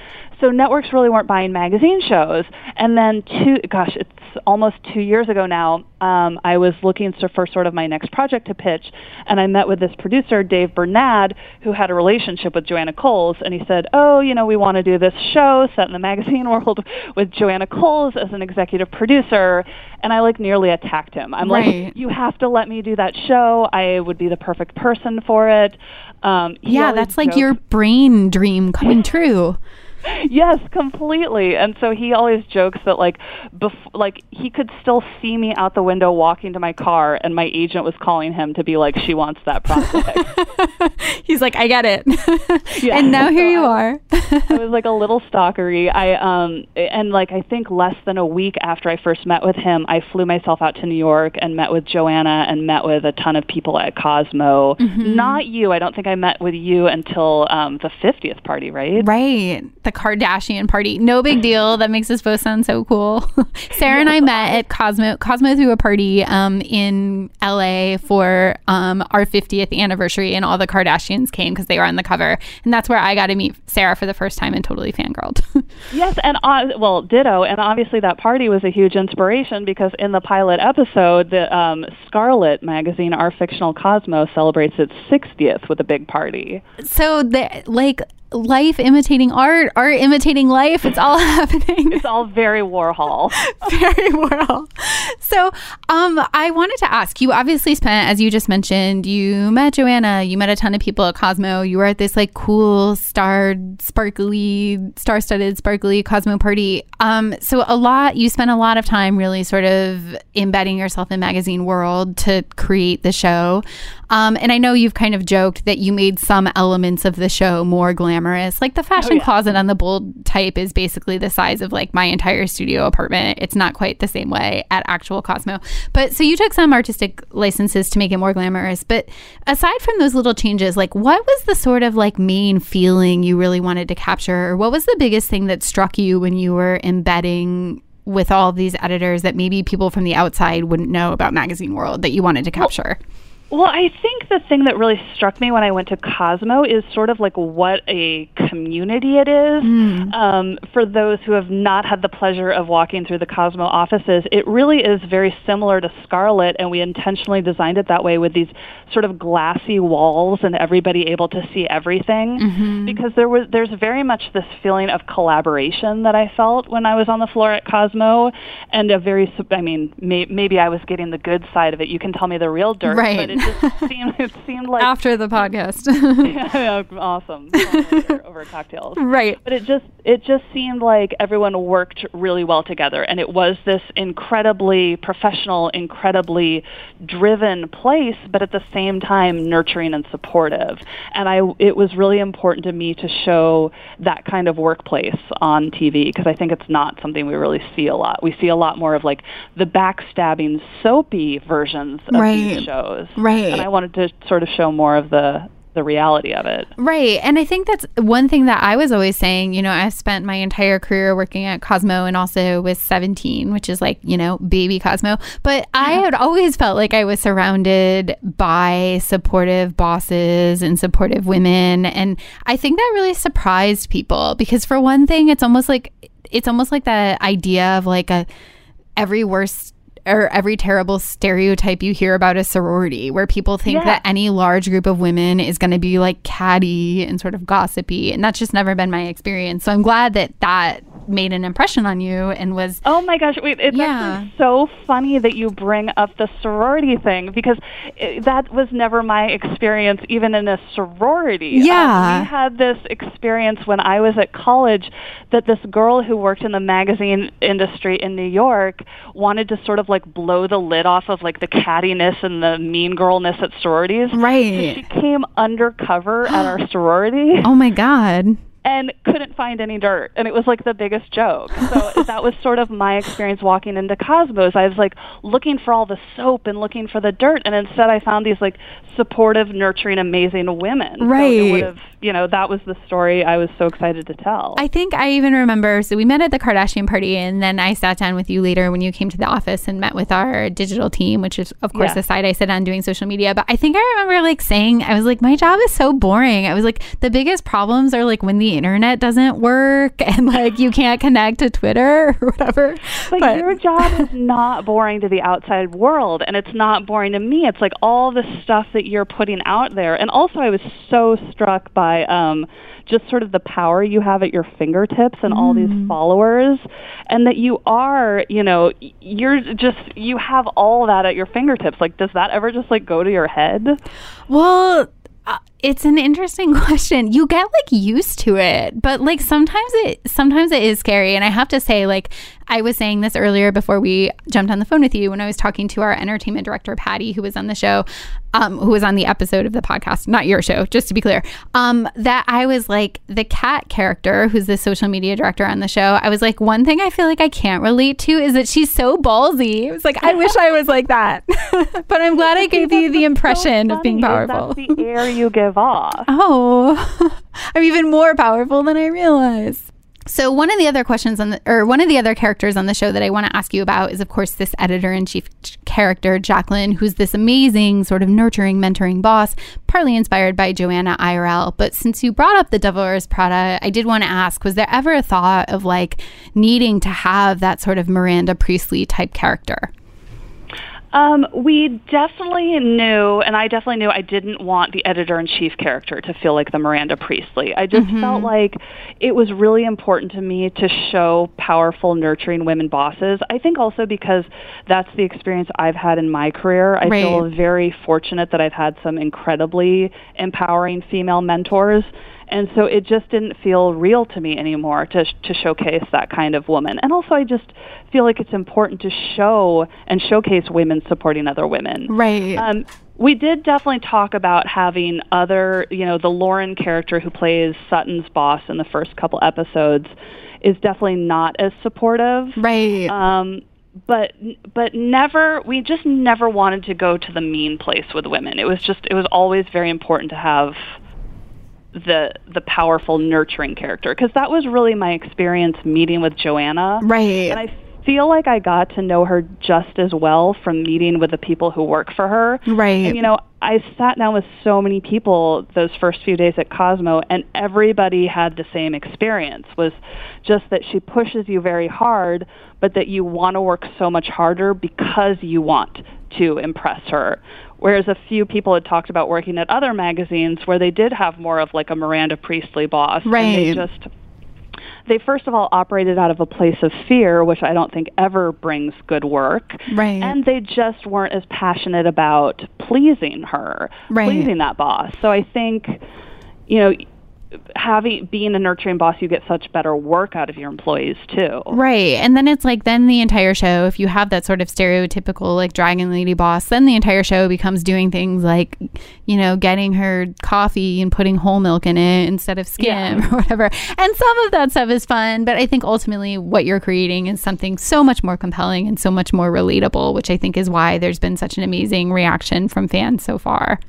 so networks really weren't buying magazine shows. And then two, gosh, it's almost two years ago now. Um, I was looking for sort of my next project to pitch, and I met with this producer, Dave Bernad, who had a relationship with Joanna Coles, and he said, "Oh, you know, we want to do this show set in the magazine world with Joanna Coles as an executive producer." And I like nearly attacked him. I'm Right. like, "You have to let me do that show. I would be the perfect person for it." Um, Yeah, that's like your brain dream coming true. Yes, completely. And so he always jokes that like bef- like he could still see me out the window walking to my car and my agent was calling him to be like she wants that project. He's like, I get it. Yeah. and now here So you are. it was like a little stalkery. I um and like I think less than a week after I first met with him, I flew myself out to New York and met with Joanna and met with a ton of people at Cosmo. Mm-hmm. Not you. I don't think I met with you until um the 50th party, right? Right. The Kardashian party. No big deal. That makes us both sound so cool. Sarah and I met at Cosmo Cosmo threw a party um, in LA for um, our 50th anniversary, and all the Kardashians came because they were on the cover. And that's where I got to meet Sarah for the first time and totally fangirled. Yes, and uh, well, ditto. And obviously, that party was a huge inspiration because in the pilot episode, the um, Scarlet magazine, Our Fictional Cosmo, celebrates its 60th with a big party. so, the, like, life imitating art, art imitating life, it's all happening. It's all very Warhol. very Warhol. So, um, I wanted to ask you. Obviously, spent as you just mentioned, you met Joanna. You met a ton of people at Cosmo. You were at this like cool, starred, sparkly, star-studded, sparkly Cosmo party. Um, so a lot. You spent a lot of time really sort of embedding yourself in magazine world to create the show. Um, and I know you've kind of joked that you made some elements of the show more glamorous, like the fashion yeah. closet on the bold type is basically the size of like my entire studio apartment. It's not quite the same way at actual Cosmo. But so you took some artistic licenses to make it more glamorous. But aside from those little changes, like what was the sort of like main feeling you really wanted to capture? Or what was the biggest thing that struck you when you were embedding with all these editors that maybe people from the outside wouldn't know about magazine world that you wanted to capture? Well, I think the thing that really struck me when I went to Cosmo is sort of like what a community it is. Um, for those who have not had the pleasure of walking through the Cosmo offices, it really is very similar to Scarlet, and we intentionally designed it that way with these sort of glassy walls and everybody able to see everything. Because there was there's very much this feeling of collaboration that I felt when I was on the floor at Cosmo, and a very I mean may, maybe I was getting the good side of it. You can tell me the real dirt, Right. It seemed it seemed like After the podcast. yeah, awesome over, over cocktails right. but it just it just seemed like everyone worked really well together and it was this incredibly professional incredibly driven place but at the same time nurturing and supportive and i it was really important to me to show that kind of workplace on tv because i think it's not something we really see a lot we see a lot more of like the backstabbing soapy versions of Right. these shows Right. And i wanted to sort of show more of the the reality of it Right. And I think that's one thing that I was always saying. You know, I've spent my entire career working at Cosmo and also with 17, which is like, you know, baby Cosmo. But I had always felt like I was surrounded by supportive bosses and supportive women. And I think that really surprised people because, for one thing, it's almost like, it's almost like the idea of like a, every worst or every terrible stereotype you hear about a sorority where people think Yeah. that any large group of women is going to be like catty and sort of gossipy and that's just never been my experience so i'm glad that that made an impression on you and was Oh my gosh, wait, it's Yeah. actually so funny that you bring up the sorority thing because it, that was never my experience even in a sorority. Um, Yeah. we had this experience when I was at college that this girl who worked in the magazine industry in New York wanted to sort of like blow the lid off of like the cattiness and the mean girlness at sororities. Right. So she came undercover at our sorority Oh my god. And couldn't find any dirt and it was like the biggest joke so that was sort of my experience walking into cosmos i was like looking for all the soap and looking for the dirt and instead i found these like supportive nurturing amazing women So Right. would have you know that was the story i was so excited to tell I think I even remember. So we met at the Kardashian party, and then I sat down with you later when you came to the office and met with our digital team, which is, of course, Yeah. the side I sit on doing social media. But I think I remember like saying, I was like, my job is so boring. I was like, the biggest problems are like when the internet doesn't work and like you can't connect to Twitter or whatever. but, your job is not boring to the outside world and it's not boring to me. It's like all the stuff that you're putting out there. And also i was so struck by um just sort of the power you have at your fingertips and all these followers and that you are you know, you're just you have all that at your fingertips. Like does that ever just like go to your head? Well, uh, it's an interesting question. You get like used to it, but like sometimes it sometimes it is scary. And I have to say, like I was saying this earlier before we jumped on the phone with you when I was talking to our entertainment director Patty, who was on the show, um, who was on the episode of the podcast, not your show, just to be clear. Um, that I was like the Kat character, who's the social media director on the show. I was like, one thing I feel like I can't relate to is that she's so ballsy. It was like I wish I was like that, but I'm glad I gave you the impression of being powerful. the air you give off Oh, I'm even more powerful than I realize. So one of the other questions on the, or one of the other characters on the show that I want to ask you about is, of course, this editor in chief character, Jacqueline, who's this amazing sort of nurturing, mentoring boss, partly inspired by Joanna IRL. But since you brought up the Devil Wears Prada, I did want to ask: Was there ever a thought of like needing to have that sort of Miranda Priestly type character? Um, we definitely knew, and I definitely knew I didn't want the editor in chief character to feel like the Miranda Priestly. I just felt like it was really important to me to show powerful, nurturing women bosses. I think also because that's the experience I've had in my career. I feel very fortunate that I've had some incredibly empowering female mentors. And so it just didn't feel real to me anymore to to showcase that kind of woman. And also I just feel like it's important to show and showcase women supporting other women. Right. Um, we did definitely talk about having other, you know, the Lauren character who plays Sutton's boss in the first couple episodes is definitely not as supportive. Right. Um, but but never we just never wanted to go to the mean place with women. It was just it was always very important to have the the powerful nurturing character because that was really my experience meeting with Joanna. Right. And I feel like I got to know her just as well from meeting with the people who work for her. Right. And, you know, I sat down with so many people those first few days at Cosmo and everybody had the same experience was just that she pushes you very hard but that you want to work so much harder because you want to impress her. Whereas a few people had talked about working at other magazines where they did have more of like a Miranda Priestly boss. And they Right. just they first of all operated out of a place of fear, which I don't think ever brings good work. Right. And they just weren't as passionate about pleasing her, Right. pleasing that boss. So I think, you know, having being a nurturing boss, you get such better work out of your employees too. Right. And then it's like, then the entire show, if you have that sort of stereotypical like dragon lady boss, then the entire show becomes doing things like, you know, getting her coffee and putting whole milk in it instead of skim Yeah. or whatever. And some of that stuff is fun. But I think ultimately what you're creating is something so much more compelling and so much more relatable, which I think is why there's been such an amazing reaction from fans so far.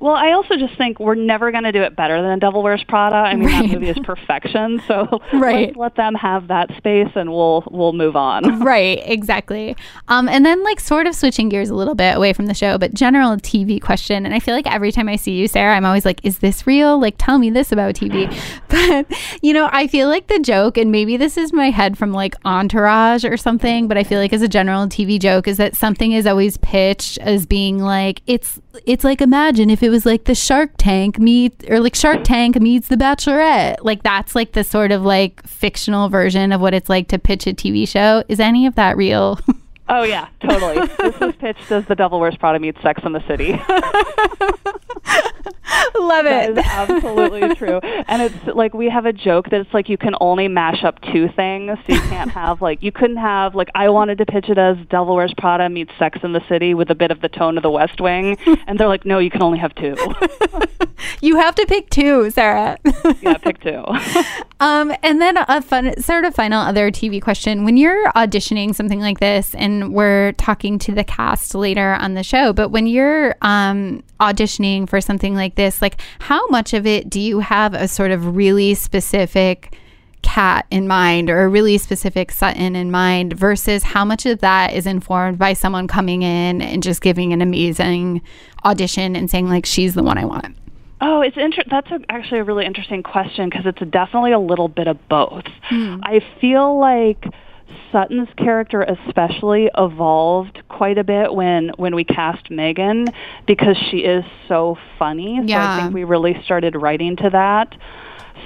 Well, I also just think we're never going to do it better than a Devil Wears Prada. I mean, Right. that movie is perfection. So Right. let's let them have that space, and we'll we'll move on. right exactly um and then like sort of switching gears a little bit away from the show but general tv question and i feel like every time i see you sarah i'm always like is this real like tell me this about tv but you know i feel like the joke and maybe this is my head from like entourage or something but i feel like as a general tv joke is that something is always pitched as being like it's it's like imagine if it it was like the Shark Tank meet or like Shark Tank meets The Bachelorette. Like that's like the sort of like fictional version of what it's like to pitch a TV show. Is any of that real? Oh yeah, totally. this was pitched as The Devil Wears Prada meets Sex in the City. Love it. it. is absolutely true. And it's like we have a joke that it's like you can only mash up two things. So you can't have like you couldn't have like I wanted to pitch it as Devil Wears Prada meets Sex in the City with a bit of the tone of the West Wing, and they're like, no, you can only have two. You have to pick two, Sarah. yeah, pick two. Um, and then a fun, sort of final other TV question: When you're auditioning something like this, and we're talking to the cast later on the show, but when you're um, auditioning for something like this, like how much of it do you have a sort of really specific Kat in mind or a really specific Sutton in mind versus how much of that is informed by someone coming in and just giving an amazing audition and saying like she's the one I want. Oh, it's inter- that's a, actually a really interesting question because it's definitely a little bit of both. I feel like Sutton's character especially evolved quite a bit when when we cast Meghann because she is so funny. So Yeah. I think we really started writing to that.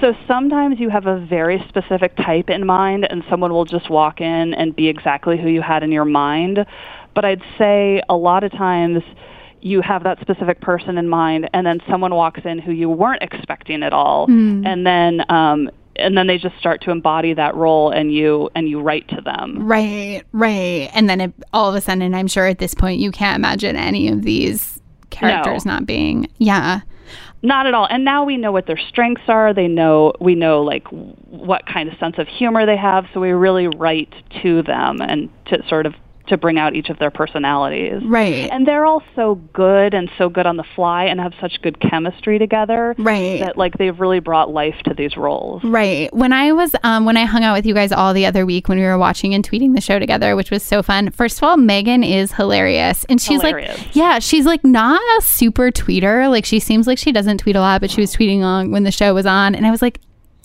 So sometimes you have a very specific type in mind and someone will just walk in and be exactly who you had in your mind. But I'd say a lot of times you have that specific person in mind and then someone walks in who you weren't expecting at all Mm. and then um and then they just start to embody that role and you and you write to them. Right, right. And then it, all of a sudden, I'm sure at this point, you can't imagine any of these characters No. not being. Yeah. Not at all. And now we know what their strengths are. They know we know like what kind of sense of humor they have, so we really write to them and to sort of to bring out each of their personalities. Right. And they're all so good and so good on the fly and have such good chemistry together. Right. That like they've really brought life to these roles. Right. When I was um when I hung out with you guys all the other week when we were watching and tweeting the show together, which was so fun. First of all, Meghann is hilarious. And she's Hilarious. like yeah, she's like not a super tweeter. Like she seems like she doesn't tweet a lot, but she was tweeting along when the show was on and I was like,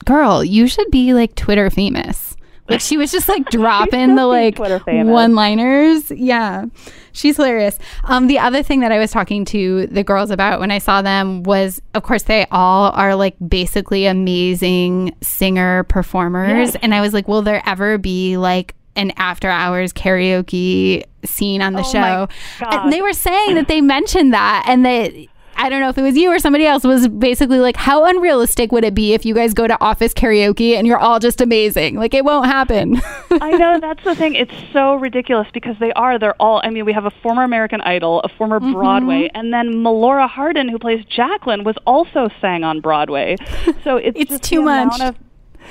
"Girl, you should be like Twitter famous." Like she was just like dropping the like one liners. Yeah. She's hilarious. Um, the other thing that I was talking to the girls about when I saw them was, of course, they all are like basically amazing singer performers. Yes. And I was like, will there ever be like an after hours karaoke scene on the Oh show? And they were saying that they mentioned that and that. I don't know if it was you or somebody else was basically like, how unrealistic would it be if you guys go to office karaoke and you're all just amazing? Like, it won't happen. I know that's the thing. It's so ridiculous because they are. They're all. I mean, we have a former American Idol, a former Mm-hmm. Broadway, and then Melora Hardin, who plays Jacqueline, was also sang on Broadway. So it's It's just too much. Of,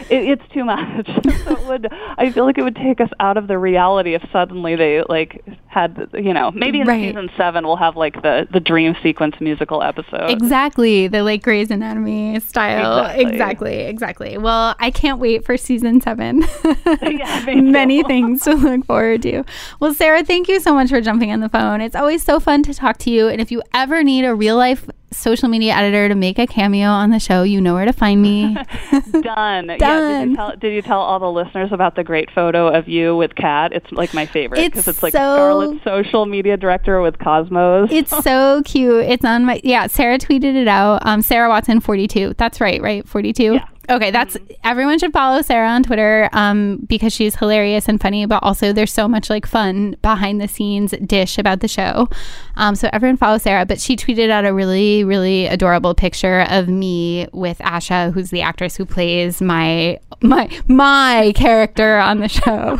it, it's too much. so it would. I feel like it would take us out of the reality if suddenly they like had. You know, maybe in Right. season seven we'll have like the the dream sequence musical episode. Exactly, the like Grey's Anatomy style. Exactly. Exactly, exactly. Well, I can't wait for season seven. Yeah. Many things to look forward to. Well, Sarah, thank you so much for jumping on the phone. It's always so fun to talk to you. And if you ever need a real life social media editor to make a cameo on the show, you know where to find me. Done. Yeah, did Done. you, tell, did you tell all the listeners about the great photo of you with Kat? It's like my favorite It's because it's like so- Scarlet's social media director with Cosmos. It's so cute. It's on my yeah. Sarah tweeted it out. Um, Sarah Watson forty two. That's right, right? Forty two. Yeah. Okay, that's everyone should follow Sarah on Twitter um, because she's hilarious and funny, but also there's so much like fun behind the scenes dish about the show. Um, so everyone follow Sarah. But she tweeted out a really, really adorable picture of me with Aisha, who's the actress who plays my my my character on the show.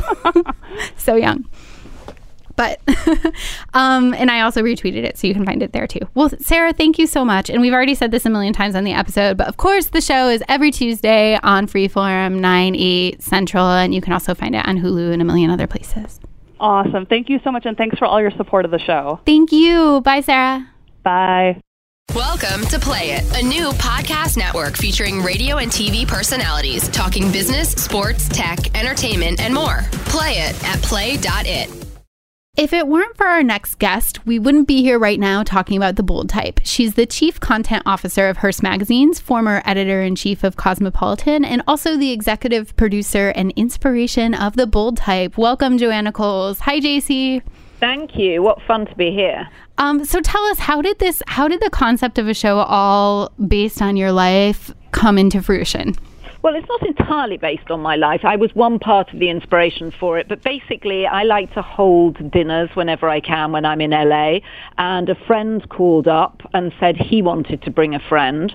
so young. But um and I also retweeted it so you can find it there too. Well, Sarah, thank you so much. And we've already said this a million times on the episode, but of course the show is every Tuesday on Freeform 9 8 Central and you can also find it on Hulu and a million other places. awesome. Thank you so much, and thanks for all your support of the show. Thank you. Bye, Sarah. Bye. Welcome to Play It, a new podcast network featuring radio and TV personalities talking business, sports, tech, entertainment, and more. Play it at play.it. If it weren't for our next guest, we wouldn't be here right now talking about the Bold Type. She's the chief content officer of Hearst Magazines, former editor in chief of Cosmopolitan, and also the executive producer and inspiration of the Bold Type. Welcome, Joanna Coles. Hi, JC. Thank you. What fun to be here. Um, so tell us, how did this? How did the concept of a show all based on your life come into fruition? Well, it's not entirely based on my life. I was one part of the inspiration for it, but basically, I like to hold dinners whenever I can when I'm in LA. And a friend called up and said he wanted to bring a friend.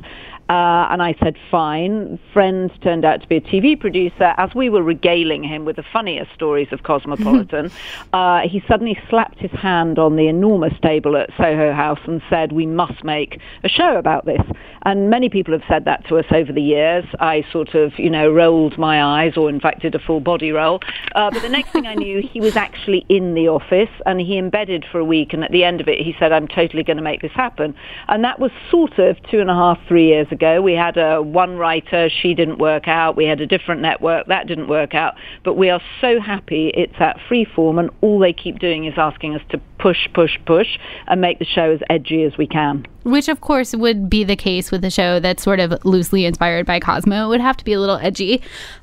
Uh, and I said, fine. Friend turned out to be a TV producer. As we were regaling him with the funniest stories of Cosmopolitan, uh, he suddenly slapped his hand on the enormous table at Soho House and said, we must make a show about this. And many people have said that to us over the years. I sort of, you know, rolled my eyes or in fact did a full body roll. Uh, but the next thing I knew, he was actually in the office and he embedded for a week. And at the end of it, he said, I'm totally going to make this happen. And that was sort of two and a half, three years ago. We had a one writer, she didn't work out. We had a different network, that didn't work out. But we are so happy it's at Freeform and all they keep doing is asking us to push, push, push and make the show as edgy as we can. Which, of course, would be the case with a show that's sort of loosely inspired by Cosmo. Would have to be a little edgy.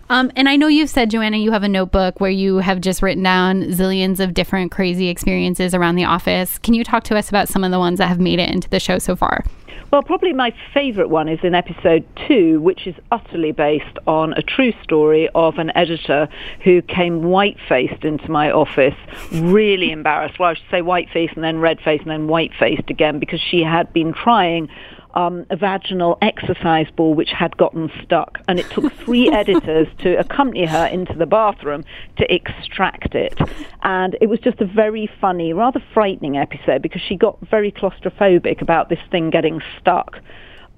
Um, and I know you've said, Joanna, you have a notebook where you have just written down zillions of different crazy experiences around the office. Can you talk to us about some of the ones that have made it into the show so far? Well, probably my favourite one is in episode two, which is utterly based on a true story of an editor who came white-faced into my office, really embarrassed. Well, I should say white-faced and then red-faced and then white-faced again because she had been trying um, a vaginal exercise ball which had gotten stuck. And it took three editors to accompany her into the bathroom to extract it. And it was just a very funny, rather frightening episode because she got very claustrophobic about this thing getting stuck.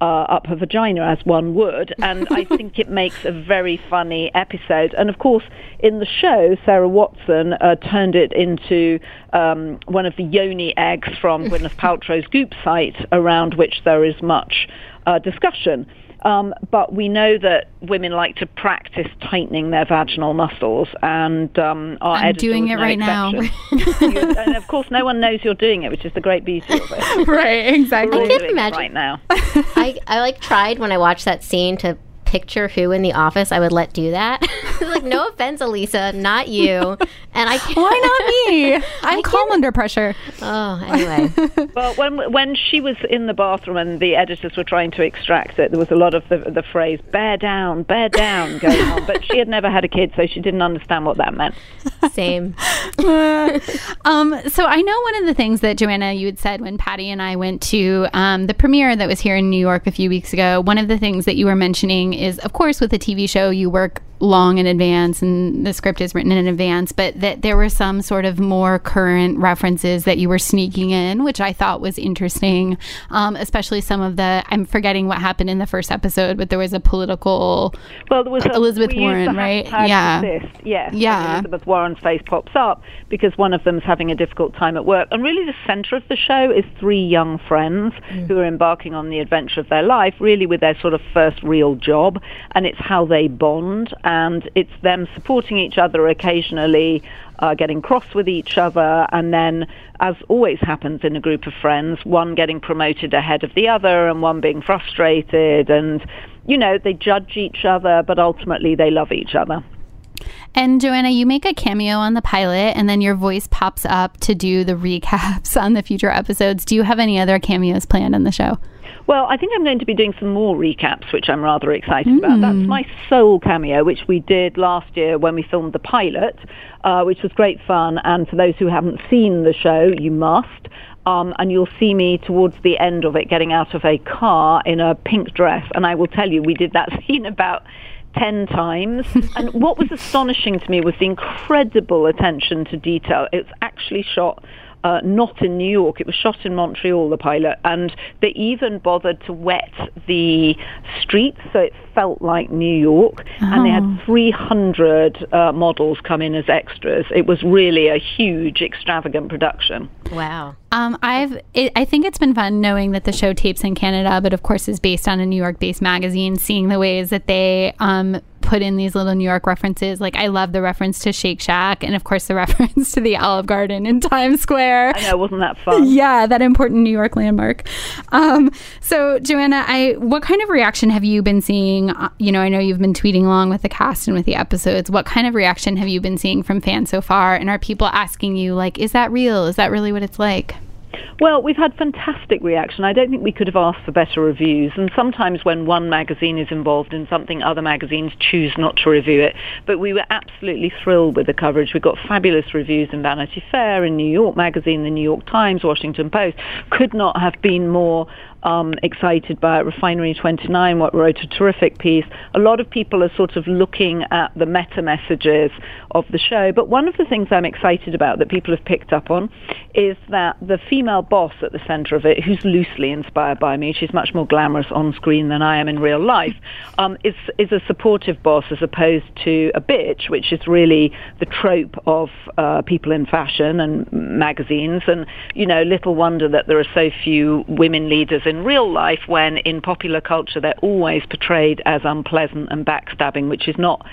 Uh, up her vagina as one would, and I think it makes a very funny episode. And of course, in the show, Sarah Watson uh, turned it into um, one of the yoni eggs from Gwyneth Paltrow's Goop site, around which there is much uh, discussion. Um, but we know that women like to practice tightening their vaginal muscles, and um, our I'm doing it no right now. exception. You- and of course, no one knows you're doing it, which is the great beauty of it. right, exactly. I can't imagine. right now. I, I like tried when I watched that scene to picture who in the office I would let do that. like, no offense, Elisa, not you. And I can't. Why not me? I'm calm under pressure. Oh, anyway. Well, when when she was in the bathroom and the editors were trying to extract it, there was a lot of the, the phrase "bear down, bear down" going on. But she had never had a kid, so she didn't understand what that meant. Same. um, so I know one of the things that Joanna you had said when Patty and I went to um, the premiere that was here in New York a few weeks ago. One of the things that you were mentioning is, of course, with a TV show, you work long in advance and the script is written in advance, but that there were some sort of more current references that you were sneaking in, which I thought was interesting. Um, especially some of the I'm forgetting what happened in the first episode, but there was a political. Well, there was a, Elizabeth Warren, right? Yeah. Persist, yes. Yeah. Elizabeth Warren's face pops up because one of them's having a difficult time at work, and really the centre of the show is three young friends who are embarking on the adventure of their life, really with their sort of first real job, and it's how they bond, and it's them supporting each other occasionally. Uh, getting cross with each other, and then, as always happens in a group of friends, one getting promoted ahead of the other, and one being frustrated, and you know they judge each other, but ultimately they love each other. And Joanna, you make a cameo on the pilot, and then your voice pops up to do the recaps on the future episodes. Do you have any other cameos planned on the show? Well, I think I'm going to be doing some more recaps, which I'm rather excited about. That's my sole cameo, which we did last year when we filmed the pilot, uh, which was great fun. And for those who haven't seen the show, you must. Um, and you'll see me towards the end of it getting out of a car in a pink dress. And I will tell you, we did that scene about 10 times. and what was astonishing to me was the incredible attention to detail. It's actually shot uh, not in New York. It was shot in Montreal, the pilot, and they even bothered to wet the streets so it felt like New York. And they Oh. had 300 uh, models come in as extras. It was really a huge, extravagant production. Wow. Um, I've it, I think it's been fun knowing that the show tapes in Canada, but of course is based on a New York-based magazine. Seeing the ways that they um, put in these little New York references. Like I love the reference to Shake Shack, and of course the reference to the Olive Garden in Times Square. I know, wasn't that fun? yeah, that important New York landmark. Um, so Joanna, I what kind of reaction have you been seeing? Uh, you know, I know you've been tweeting along with the cast and with the episodes. What kind of reaction have you been seeing from fans so far? And are people asking you like, is that real? Is that really what it's like? Well, we've had fantastic reaction. I don't think we could have asked for better reviews. And sometimes when one magazine is involved in something, other magazines choose not to review it. But we were absolutely thrilled with the coverage. We got fabulous reviews in Vanity Fair, in New York Magazine, the New York Times, Washington Post. Could not have been more um, excited by. Refinery 29 what wrote a terrific piece. A lot of people are sort of looking at the meta messages of the show. But one of the things I'm excited about that people have picked up on is that the female boss at the center of it, who's loosely inspired by me, she's much more glamorous on screen than I am in real life, um, is, is a supportive boss as opposed to a bitch, which is really the trope of uh, people in fashion and magazines. And, you know, little wonder that there are so few women leaders in real life when in popular culture they're always portrayed as unpleasant and backstabbing, which is not,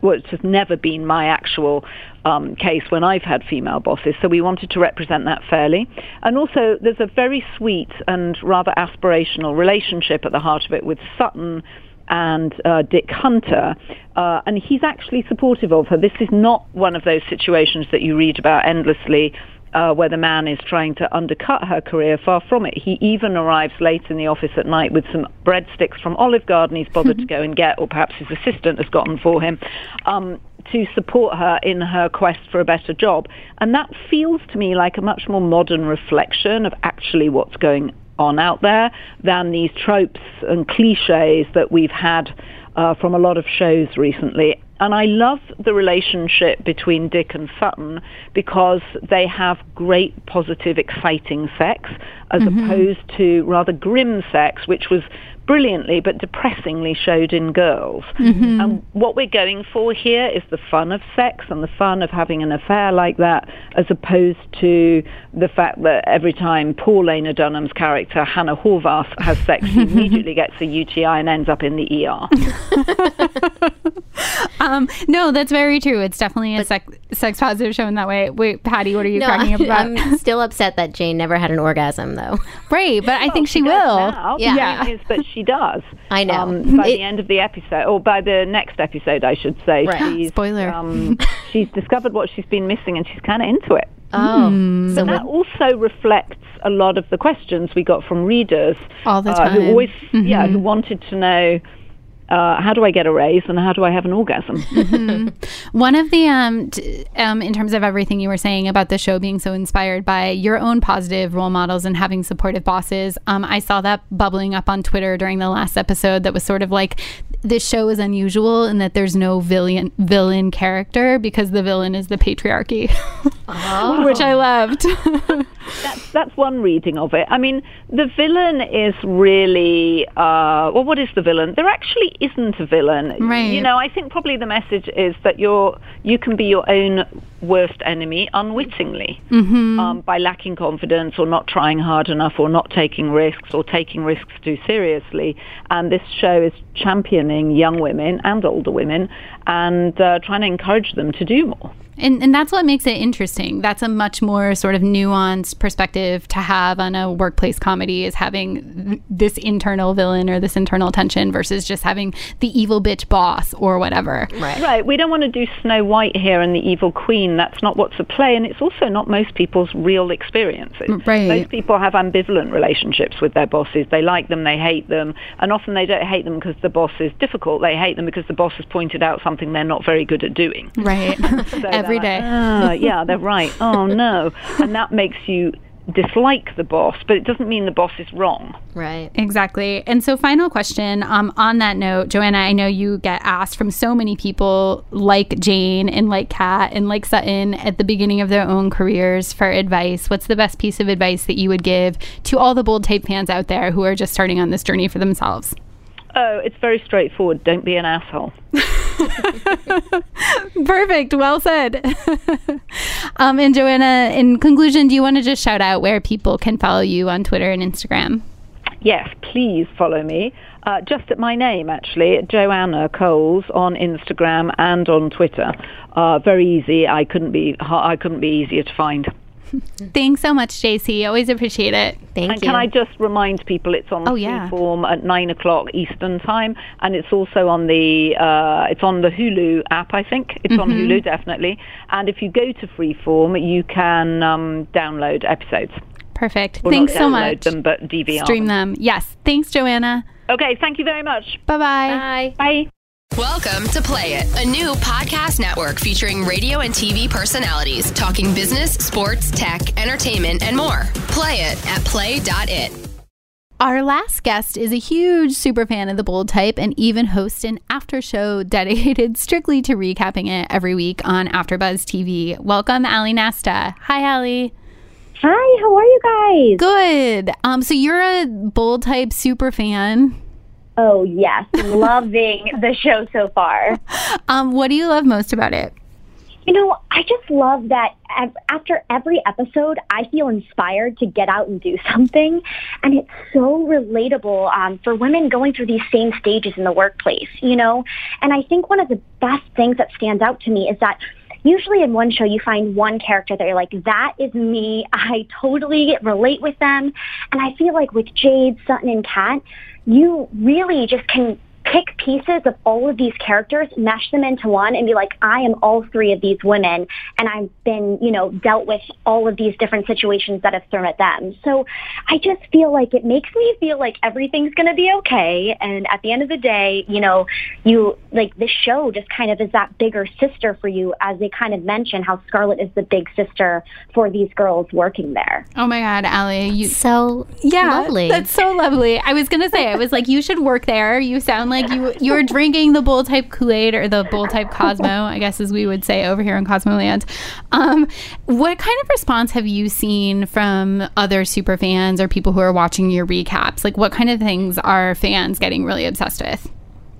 which has never been my actual um, case when I've had female bosses. So we wanted to represent that fairly. And also, there's a very sweet and rather aspirational relationship at the heart of it with Sutton and uh, Dick Hunter, uh, and he's actually supportive of her. This is not one of those situations that you read about endlessly. Uh, where the man is trying to undercut her career, far from it. He even arrives late in the office at night with some breadsticks from Olive Garden he's bothered to go and get, or perhaps his assistant has gotten for him. Um, to support her in her quest for a better job. And that feels to me like a much more modern reflection of actually what's going on out there than these tropes and cliches that we've had uh, from a lot of shows recently. And I love the relationship between Dick and Sutton because they have great, positive, exciting sex as mm-hmm. opposed to rather grim sex, which was brilliantly but depressingly showed in girls. Mm-hmm. And what we're going for here is the fun of sex and the fun of having an affair like that, as opposed to the fact that every time Paul Lena Dunham's character, Hannah Horvath, has sex, she immediately gets a UTI and ends up in the ER. um, no, that's very true. It's definitely a sex, sex positive show in that way. Wait, Patty, what are you no, cracking up about? I'm still upset that Jane never had an orgasm, though. Right, but I think she, she will. Now. Yeah. yeah. Is that she does. I know. Um, by it, the end of the episode, or by the next episode, I should say. Right. She's, Spoiler. Um, she's discovered what she's been missing, and she's kind of into it. Oh, mm. so that also reflects a lot of the questions we got from readers all the time, uh, who always, mm-hmm. yeah, who wanted to know uh, how do I get a raise and how do I have an orgasm? mm-hmm. One of the, um, t- um, in terms of everything you were saying about the show being so inspired by your own positive role models and having supportive bosses, um, I saw that bubbling up on Twitter during the last episode that was sort of like this show is unusual in that there's no villain villain character because the villain is the patriarchy, oh. which I loved. that's that's one reading of it. I mean, the villain is really uh, well. What is the villain? There actually isn't a villain. Right. You know, I think probably the message is that you're you can be your own worst enemy unwittingly mm-hmm. um, by lacking confidence or not trying hard enough or not taking risks or taking risks too seriously. And this show is championing young women and older women and uh, trying to encourage them to do more. And, and that's what makes it interesting. That's a much more sort of nuanced perspective to have on a workplace comedy is having this internal villain or this internal tension versus just having the evil bitch boss or whatever. Right. Right. We don't want to do Snow White here and the evil queen. That's not what's a play. And it's also not most people's real experiences. Mm, right. Most people have ambivalent relationships with their bosses. They like them, they hate them. And often they don't hate them because the boss is difficult. They hate them because the boss has pointed out something they're not very good at doing. Right. so every day. oh, yeah, they're right. Oh, no. And that makes you dislike the boss, but it doesn't mean the boss is wrong. Right. Exactly. And so, final question um, on that note, Joanna, I know you get asked from so many people like Jane and like Kat and like Sutton at the beginning of their own careers for advice. What's the best piece of advice that you would give to all the Bold Type fans out there who are just starting on this journey for themselves? Oh, it's very straightforward. Don't be an asshole. Perfect. Well said. um, and Joanna, in conclusion, do you want to just shout out where people can follow you on Twitter and Instagram? yes, please follow me. Uh, just at my name, actually, Joanna Coles on Instagram and on Twitter. Uh, very easy. I couldn't be. I couldn't be easier to find. Thanks so much, JC. Always appreciate it. Thank and can I just remind people it's on Oh, yeah. Freeform at nine o'clock Eastern time, and it's also on the uh, it's on the Hulu app. I think it's on Mhm. Hulu definitely. And if you go to Freeform, you can um, download episodes. Perfect. Well, Thanks not so download much. Them, but DVR. Stream them. Yes. Thanks, Joanna. Okay. Thank you very much. Bye-bye. Bye. Bye. Welcome to Play It, a new podcast network featuring radio and TV personalities talking business, sports, tech, entertainment, and more. Play it at play.it. Our last guest is a huge super fan of the bold type and even hosts an after show dedicated strictly to recapping it every week on AfterBuzz TV. Welcome, Ali Nasta. Hi, Ali. Hi, how are you guys? Good. Um, so you're a bold type super fan. Oh, yes. Loving the show so far. Um, what do you love most about it? You know, I just love that after every episode, I feel inspired to get out and do something. And it's so relatable um, for women going through these same stages in the workplace, you know? And I think one of the best things that stands out to me is that usually in one show you find one character that you're like, that is me. I totally relate with them. And I feel like with Jane, Sutton, and Kat, you really just can pick pieces of all of these characters, mesh them into one, and be like, I am all three of these women, and I've been, you know, dealt with all of these different situations that have thrown at them. So I just feel like it makes me feel like everything's going to be okay. And at the end of the day, you know, you like this show just kind of is that bigger sister for you, as they kind of mention how Scarlet is the big sister for these girls working there. Oh my God, Ali, you so yeah, lovely. That's so lovely. I was gonna say, I was like, you should work there. You sound like you you were drinking the bold type Kool Aid or the bold type Cosmo, I guess as we would say over here in Cosmo Land. Um, what kind of response have you seen from other super fans or people who are watching your recaps? Like, what kind of things are fans getting really obsessed with?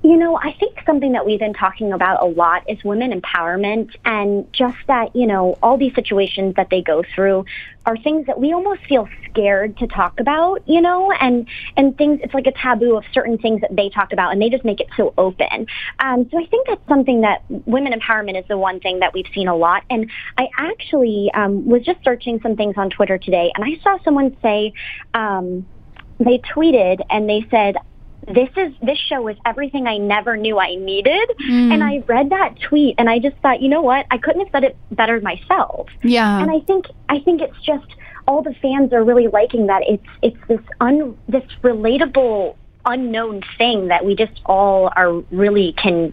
You know, I think something that we've been talking about a lot is women empowerment and just that, you know, all these situations that they go through are things that we almost feel scared to talk about, you know, and and things it's like a taboo of certain things that they talk about and they just make it so open. Um, so I think that's something that women empowerment is the one thing that we've seen a lot. And I actually um, was just searching some things on Twitter today and I saw someone say um, they tweeted and they said this is this show is everything I never knew I needed. Mm. And I read that tweet and I just thought, you know what? I couldn't have said it better myself. Yeah. And I think I think it's just all the fans are really liking that it's it's this un this relatable unknown thing that we just all are really can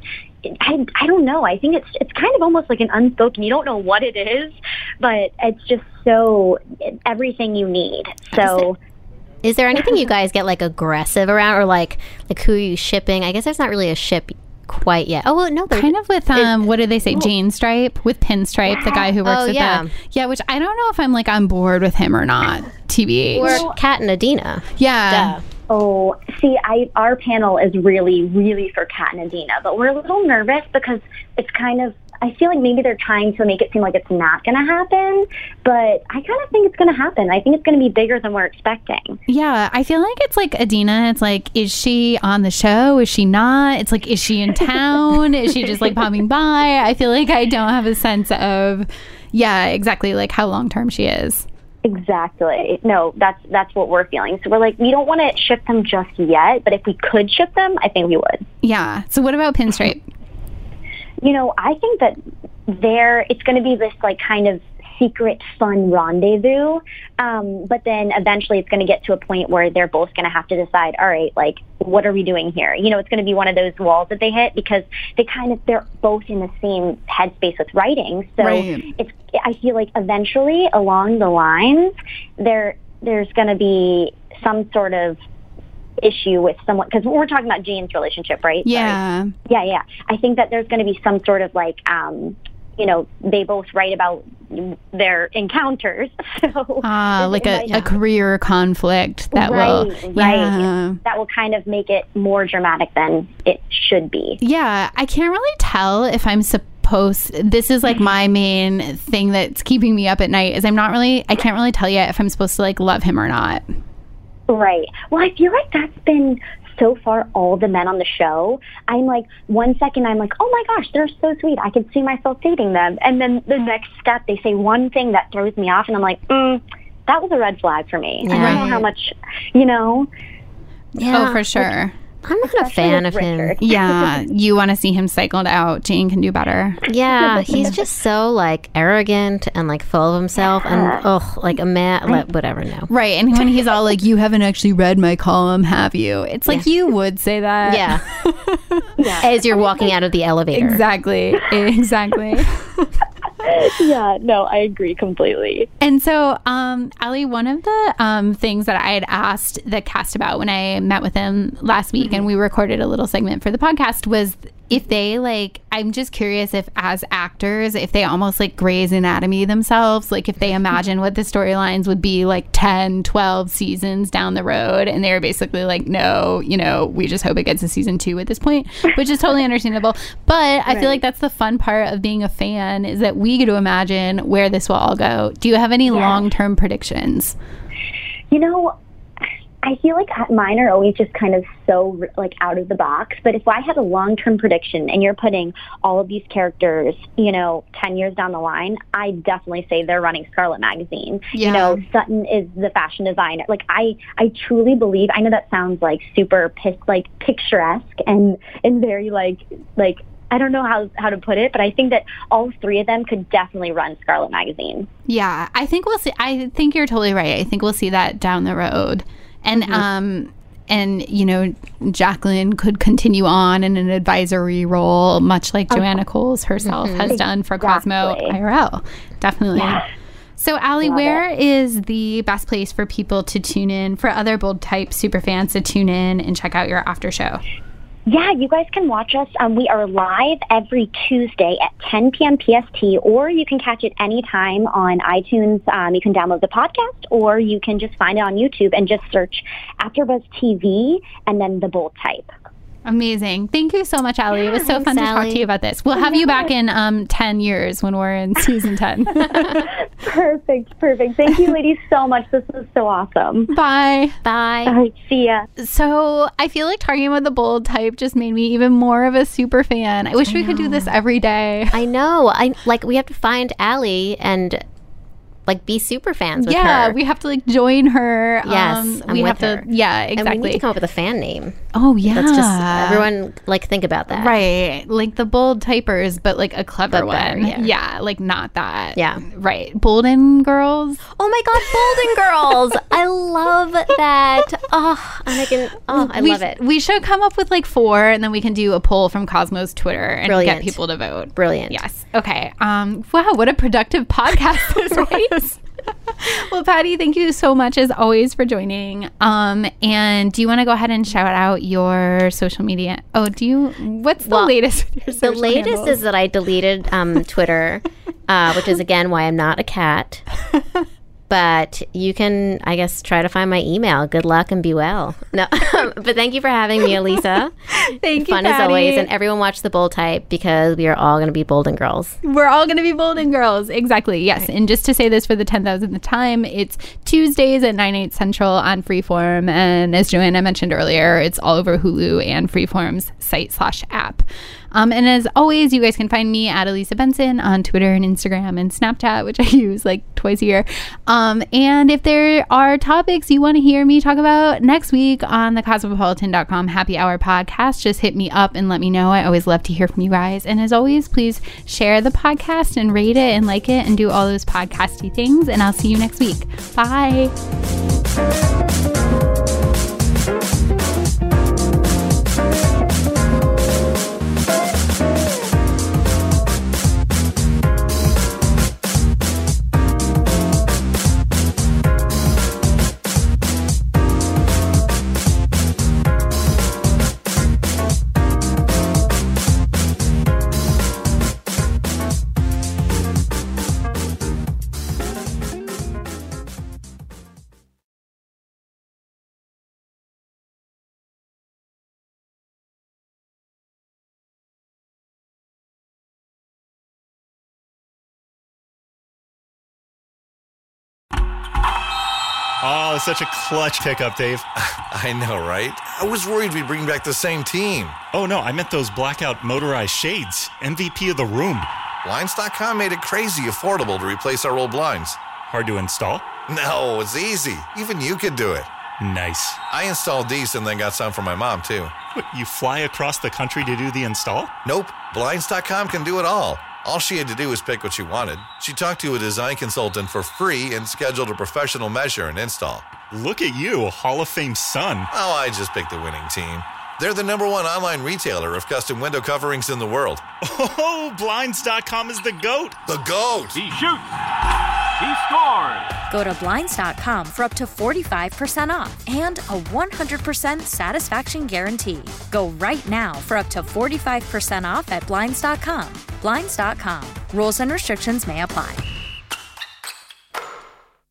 I, I don't know. I think it's it's kind of almost like an unspoken. You don't know what it is, but it's just so everything you need. So Is there anything you guys get like aggressive around, or like like who are you shipping? I guess there's not really a ship quite yet. Oh well, no, Kind of with um, what did they say? Jane Stripe with Pinstripe, the guy who works Oh, at yeah. the yeah. Which I don't know if I'm like on board with him or not. TBH. or Kat and Adena. yeah. Oh, see, I our panel is really, really for Kat and Adena, but we're a little nervous because it's kind of. I feel like maybe they're trying to make it seem like it's not going to happen, but I kind of think it's going to happen. I think it's going to be bigger than we're expecting. Yeah, I feel like it's like Adena. It's like, is she on the show? Is she not? It's like, is she in town? is she just like popping by? I feel like I don't have a sense of, yeah, exactly like how long term she is. Exactly. No, that's that's what we're feeling. So we're like, we don't want to ship them just yet, but if we could ship them, I think we would. Yeah. So what about Pinstripe? You know, I think that there it's going to be this like kind of secret fun rendezvous. Um, but then eventually it's going to get to a point where they're both going to have to decide, all right, like, what are we doing here? You know, it's going to be one of those walls that they hit because they kind of, they're both in the same headspace with writing. So Right. it's, I feel like eventually along the lines, there, there's going to be some sort of issue with someone because we're talking about Jane's relationship, right? Sorry. Yeah. Yeah, yeah. I think that there's going to be some sort of like, um, you know, they both write about their encounters. So Uh, like a, a career conflict that right, will, right. yeah. That will kind of make it more dramatic than it should be. Yeah, I can't really tell if I'm supposed. This is like my main thing that's keeping me up at night. Is I'm not really. I can't really tell yet if I'm supposed to like love him or not. Right. Well, I feel like that's been so far all the men on the show. I'm like, one second I'm like, oh my gosh, they're so sweet. I could see myself dating them. And then the next step, they say one thing that throws me off, and I'm like, mm, that was a red flag for me. I don't know how much, you know. Yeah. Oh, for sure. I'm not a fan of him. Yeah, you want to see him cycled out. Jane can do better. Yeah, he's just so like arrogant and like full of himself and oh, like a man, like, whatever. No, Right, and when he's all like, "You haven't actually read my column, have you?" It's like you would say that. Yeah. As you're walking out of the elevator. Exactly. Exactly. yeah, no, I agree completely. And so, um, Ali, one of the um, things that I had asked the cast about when I met with them last week and we recorded a little segment for the podcast was if they like, I'm just curious if, as actors, if they almost like Grey's Anatomy themselves, like if they imagine what the storylines would be like 10, 12 seasons down the road. And they're basically like, no, you know, we just hope it gets to season two at this point, which is totally understandable. But I Right. feel like that's the fun part of being a fan is that we get to imagine where this will all go. Do you have any long term predictions? You know, I feel like mine are always just kind of so like out of the box. But if I had a long term prediction and you're putting all of these characters, you know, 10 years down the line, I definitely say they're running Scarlet Magazine. Yeah. You know, Sutton is the fashion designer. Like I, I truly believe, I know that sounds like super like picturesque and, and very like, like, I don't know how, how to put it, but I think that all three of them could definitely run Scarlet Magazine. Yeah, I think we'll see. I think you're totally right. I think we'll see that down the road. And, um, and you know, Jacqueline could continue on in an advisory role, much like Joanna Coles herself has done for Cosmo IRL. Definitely. So, Ali, Love where is the best place for people to tune in for other bold type super fans to tune in and check out your after show? Yeah, you guys can watch us. Um, we are live every Tuesday at 10 p.m. PST, or you can catch it anytime on iTunes. Um, you can download the podcast, or you can just find it on YouTube and just search AfterBuzz TV and then the bold type. Amazing. Thank you so much, Ali. It was so Thanks, fun to talk to you about this. We'll have you back in um, 10 years when we're in season 10. Perfect, perfect. Thank you, ladies, so much. This was so awesome. Bye. Bye. All right, see ya. So I feel like talking about the bold type just made me even more of a super fan. I wish we could do this every day. I know. I like we have to find Ali and like be super fans with yeah, her. we have to like join her. Yes, um, I'm we with have her. to. Yeah, And we exactly. need to come up with a fan name. oh yeah, Let's just everyone like think about that. Right, like the bold typers, but like a clever But better, one. yeah. like not that. Yeah. right. Bolden girls. Oh my God, Bolden Girls! I love that. Oh, and I can. Oh, I we, love it. We should come up with like four, and then we can do a poll from Cosmo's Twitter and Brilliant. get people to vote. Brilliant. Yes. Okay. Um. Wow. What a productive podcast this well, Patty, thank you so much as always for joining. Um. And do you want to go ahead and shout out your social media? Oh, do you? What's the Well, latest? The latest handles? is that I deleted um, Twitter, uh, which is again why I'm not a cat. But you can, I guess, try to find my email. Good luck and be well. No, but thank you for having me, Elisa. Thank you, Fun as always, and everyone watch the Bold Type because we are all going to be Bolden girls. We're all going to be Bolden girls. Exactly. Yes. And just to say this for the 10,000th time, it's Tuesdays at 9, 8 central on Freeform. And as Joanna mentioned earlier, it's all over Hulu and Freeform's site slash app. Um, and as always, you guys can find me at Elisa Benson on Twitter and Instagram and Snapchat, which I use like twice a year. Um, and if there are topics you want to hear me talk about next week on the cosmopolitan.com happy hour podcast, just hit me up and let me know. I always love to hear from you guys. And as always, please share the podcast and rate it and like it and do all those podcasty things. And I'll see you next week. Bye. Oh, such a clutch pickup, Dave. I know, right? I was worried we'd bring back the same team. Oh, no, I meant those blackout motorized shades. MVP of the room. Blinds.com made it crazy affordable to replace our old blinds. Hard to install? No, it's easy. Even you could do it. Nice. I installed these and then got some for my mom, too. What, you fly across the country to do the install? Nope. Blinds.com can do it all. All she had to do was pick what she wanted. She talked to a design consultant for free and scheduled a professional measure and install. Look at you, Hall of Fame son. Oh, I just picked the winning team. They're the number one online retailer of custom window coverings in the world. Oh, Blinds.com is the GOAT. The GOAT! He shoots. He scores. Go to Blinds.com for up to 45% off and a 100% satisfaction guarantee. Go right now for up to 45% off at Blinds.com. Blinds.com. Rules and restrictions may apply.